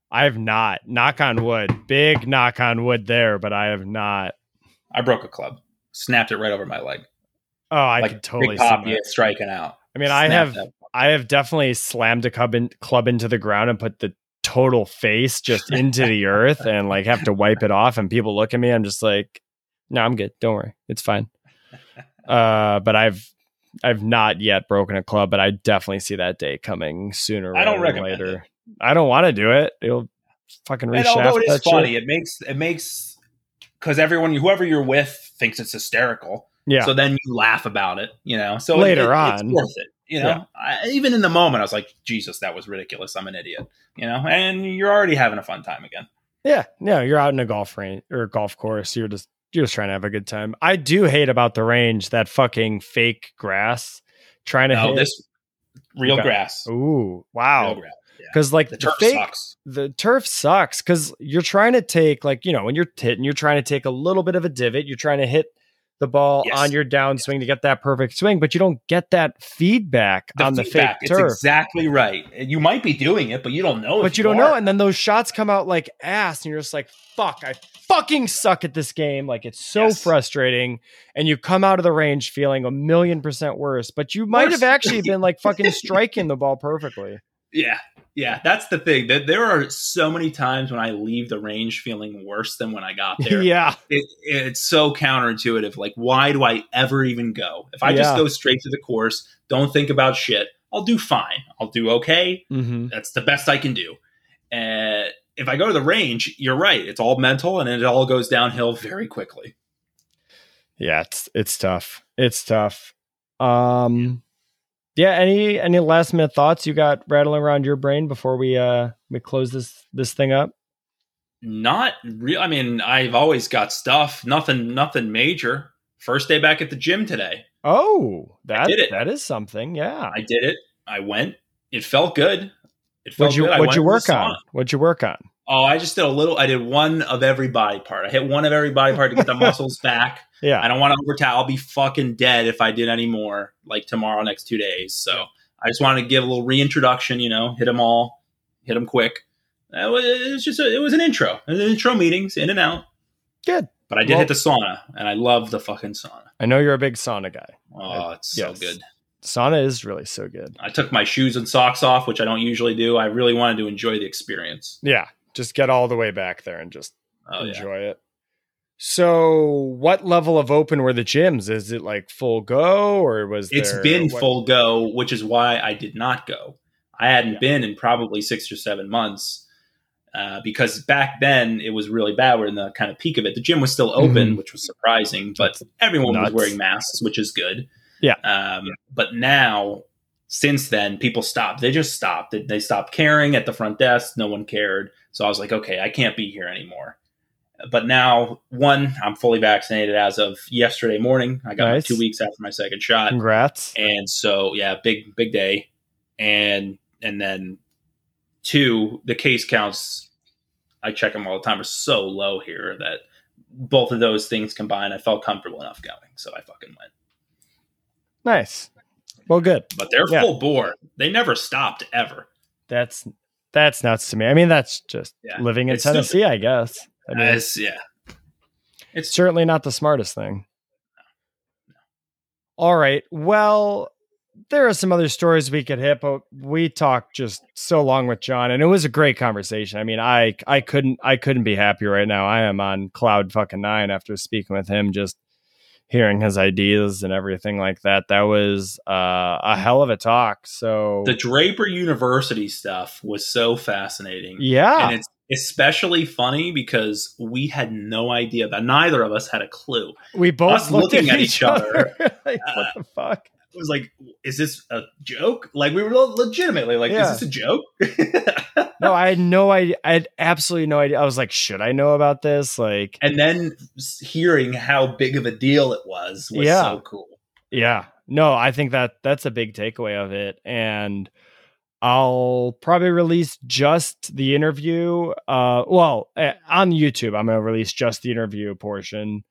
I have not. Knock on wood. Big knock on wood there, but I have not. I broke a club. Snapped it right over my leg. Oh, I like could totally see pop, that. striking out. I mean, I have. I have definitely slammed a club, in, club into the ground and put the total face just into the [LAUGHS] earth and like have to wipe it off. And people look at me, I'm just like, no, I'm good. Don't worry, it's fine. Uh, but I've I've not yet broken a club, but I definitely see that day coming sooner. I don't recommend later. I don't want to do it. It'll fucking And although it is funny, shit. it makes it makes because everyone, whoever you're with, thinks it's hysterical. Yeah, So then you laugh about it, you know. So it- Later it- on. it's worth it. You know, Yeah. I, even in the moment, I was like, Jesus, that was ridiculous. I'm an idiot. You know, and you're already having a fun time again. Yeah, no, you're out in a golf range or a golf course. You're just you're just trying to have a good time. I do hate about the range that fucking fake grass trying to No, hit. this real Okay. grass. Ooh, wow. grass. Yeah. Because like The the, turf fake, sucks. the turf sucks because you're trying to take like you know when you're hitting, you're trying to take a little bit of a divot. You're trying to hit the ball Yes. on your downswing to get that perfect swing, but you don't get that feedback The on the feedback, fake it's turf. exactly right. You might be doing it, but you don't know. but you don't are. know. And then those shots come out like ass, and you're just like, fuck, I fucking suck at this game. Like it's so Yes. frustrating. And you come out of the range feeling a million percent worse, but you might Worse. have actually [LAUGHS] been like fucking striking the ball perfectly. Yeah, yeah, that's the thing. That there are so many times when I leave the range feeling worse than when I got there. [LAUGHS] yeah. it, it's so counterintuitive. Like, why do I ever even go? If I just go straight to the course, don't think about shit, I'll do fine. I'll do okay. Mm-hmm. That's the best I can do. And if I go to the range, you're right. It's all mental, and it all goes downhill very quickly. Yeah, it's it's tough. It's tough. Um yeah, any any last minute thoughts you got rattling around your brain before we uh we close this this thing up? Not real. I mean, I've always got stuff. Nothing. Nothing major. First day back at the gym today. Oh, that did it. that is something. Yeah. I did it. I went. It felt good. It felt What'd you good. What'd you work on? What'd you work on? Oh, I just did a little. I did one of every body part. I hit one of every body part to get the [LAUGHS] muscles back. Yeah. I don't want to overtime. I'll be fucking dead if I did any more like tomorrow, next two days. So I just wanted to give a little reintroduction. You know, hit them all, hit them quick. It was, it was just a, it was an intro. An intro meetings in and out. Good. But I did Well- hit the sauna, and I love the fucking sauna. I know you're a big sauna guy. Oh, it's so good. Sauna is really so good. I took my shoes and socks off, which I don't usually do. I really wanted to enjoy the experience. Yeah. Just get all the way back there and just Oh yeah. enjoy it. So, what level of open were the gyms? Is it like full go or was It's there- been what- full go, which is why I did not go. I hadn't Yeah. been in probably six or seven months uh, because back then it was really bad. We're in the kind of peak of it. The gym was still open, Mhm. which was surprising, but everyone Nuts. was wearing masks, which is good. Yeah. Um, But now, since then, people stopped. They just stopped. They, they stopped caring at the front desk. No one cared. So I was like, okay, I can't be here anymore. But now, one, I'm fully vaccinated as of yesterday morning. I got Nice. two weeks after my second shot Congrats. and so yeah big big day and and then two the case counts i check them all the time are so low here that both of those things combined i felt comfortable enough going so i fucking went Nice. Well, good. but they're Yeah. full bore they never stopped ever That's that's nuts to me. I mean, that's just Yeah. living in It's Tennessee, I guess. I mean, It's- yeah it's certainly not the smartest thing. All right. Well, there are some other stories we could hit, but we talked just so long with John, and it was a great conversation. I mean, I I couldn't I couldn't be happier right now. I am on cloud fucking nine after speaking with him, just hearing his ideas and everything like that. That was uh, a hell of a talk. So the draper university stuff was so fascinating yeah, and it's especially funny because we had no idea that neither of us had a clue we both us looked looking at at each each other. other, [LAUGHS] like, uh, what the fuck? Was like, is this a joke? Like we were legitimately like, Yeah. is this a joke? [LAUGHS] No, I had no idea. I had absolutely no idea. I was like, should I know about this? Like, and then hearing how big of a deal it was was Yeah. so cool. Yeah. No, I think that that's a big takeaway of it. And I'll probably release just the interview. Uh, well, eh, on YouTube, I'm going to release just the interview portion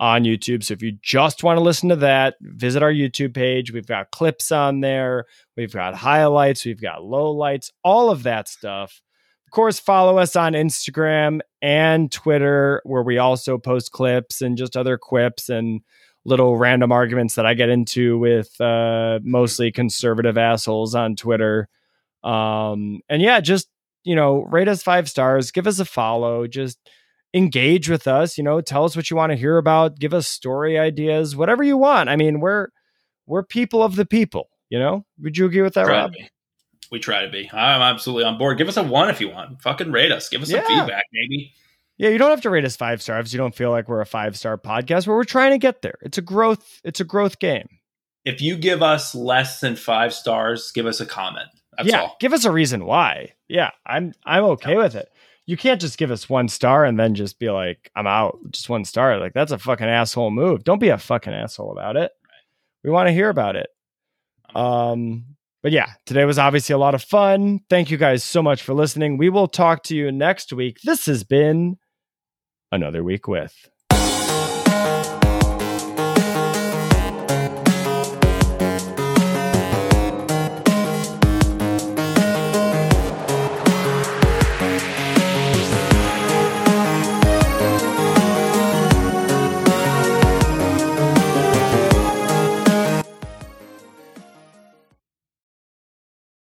on YouTube. So if you just want to listen to that, visit our YouTube page. We've got clips on there. We've got highlights. We've got lowlights, all of that stuff. Of course, follow us on Instagram and Twitter, where we also post clips and just other quips and little random arguments that I get into with uh, mostly conservative assholes on Twitter. Um, and yeah, just you know, rate us five stars, give us a follow, just engage with us. You know, tell us what you want to hear about, give us story ideas, whatever you want. I mean, we're we're people of the people. You know, would you agree with that, Rob? We try to be. I'm absolutely on board. Give us a one if you want. Fucking rate us. Give us some feedback, maybe. Yeah, you don't have to rate us five stars you don't feel like we're a five star podcast, but we're trying to get there. It's a growth. It's a growth game. If you give us less than five stars, give us a comment. That's yeah, all. give us a reason why. Yeah, I'm I'm okay with it. You can't just give us one star and then just be like, I'm out. Just one star. Like that's a fucking asshole move. Don't be a fucking asshole about it. We want to hear about it. Um, but yeah, today was obviously a lot of fun. Thank you guys so much for listening. We will talk to you next week. This has been another week with.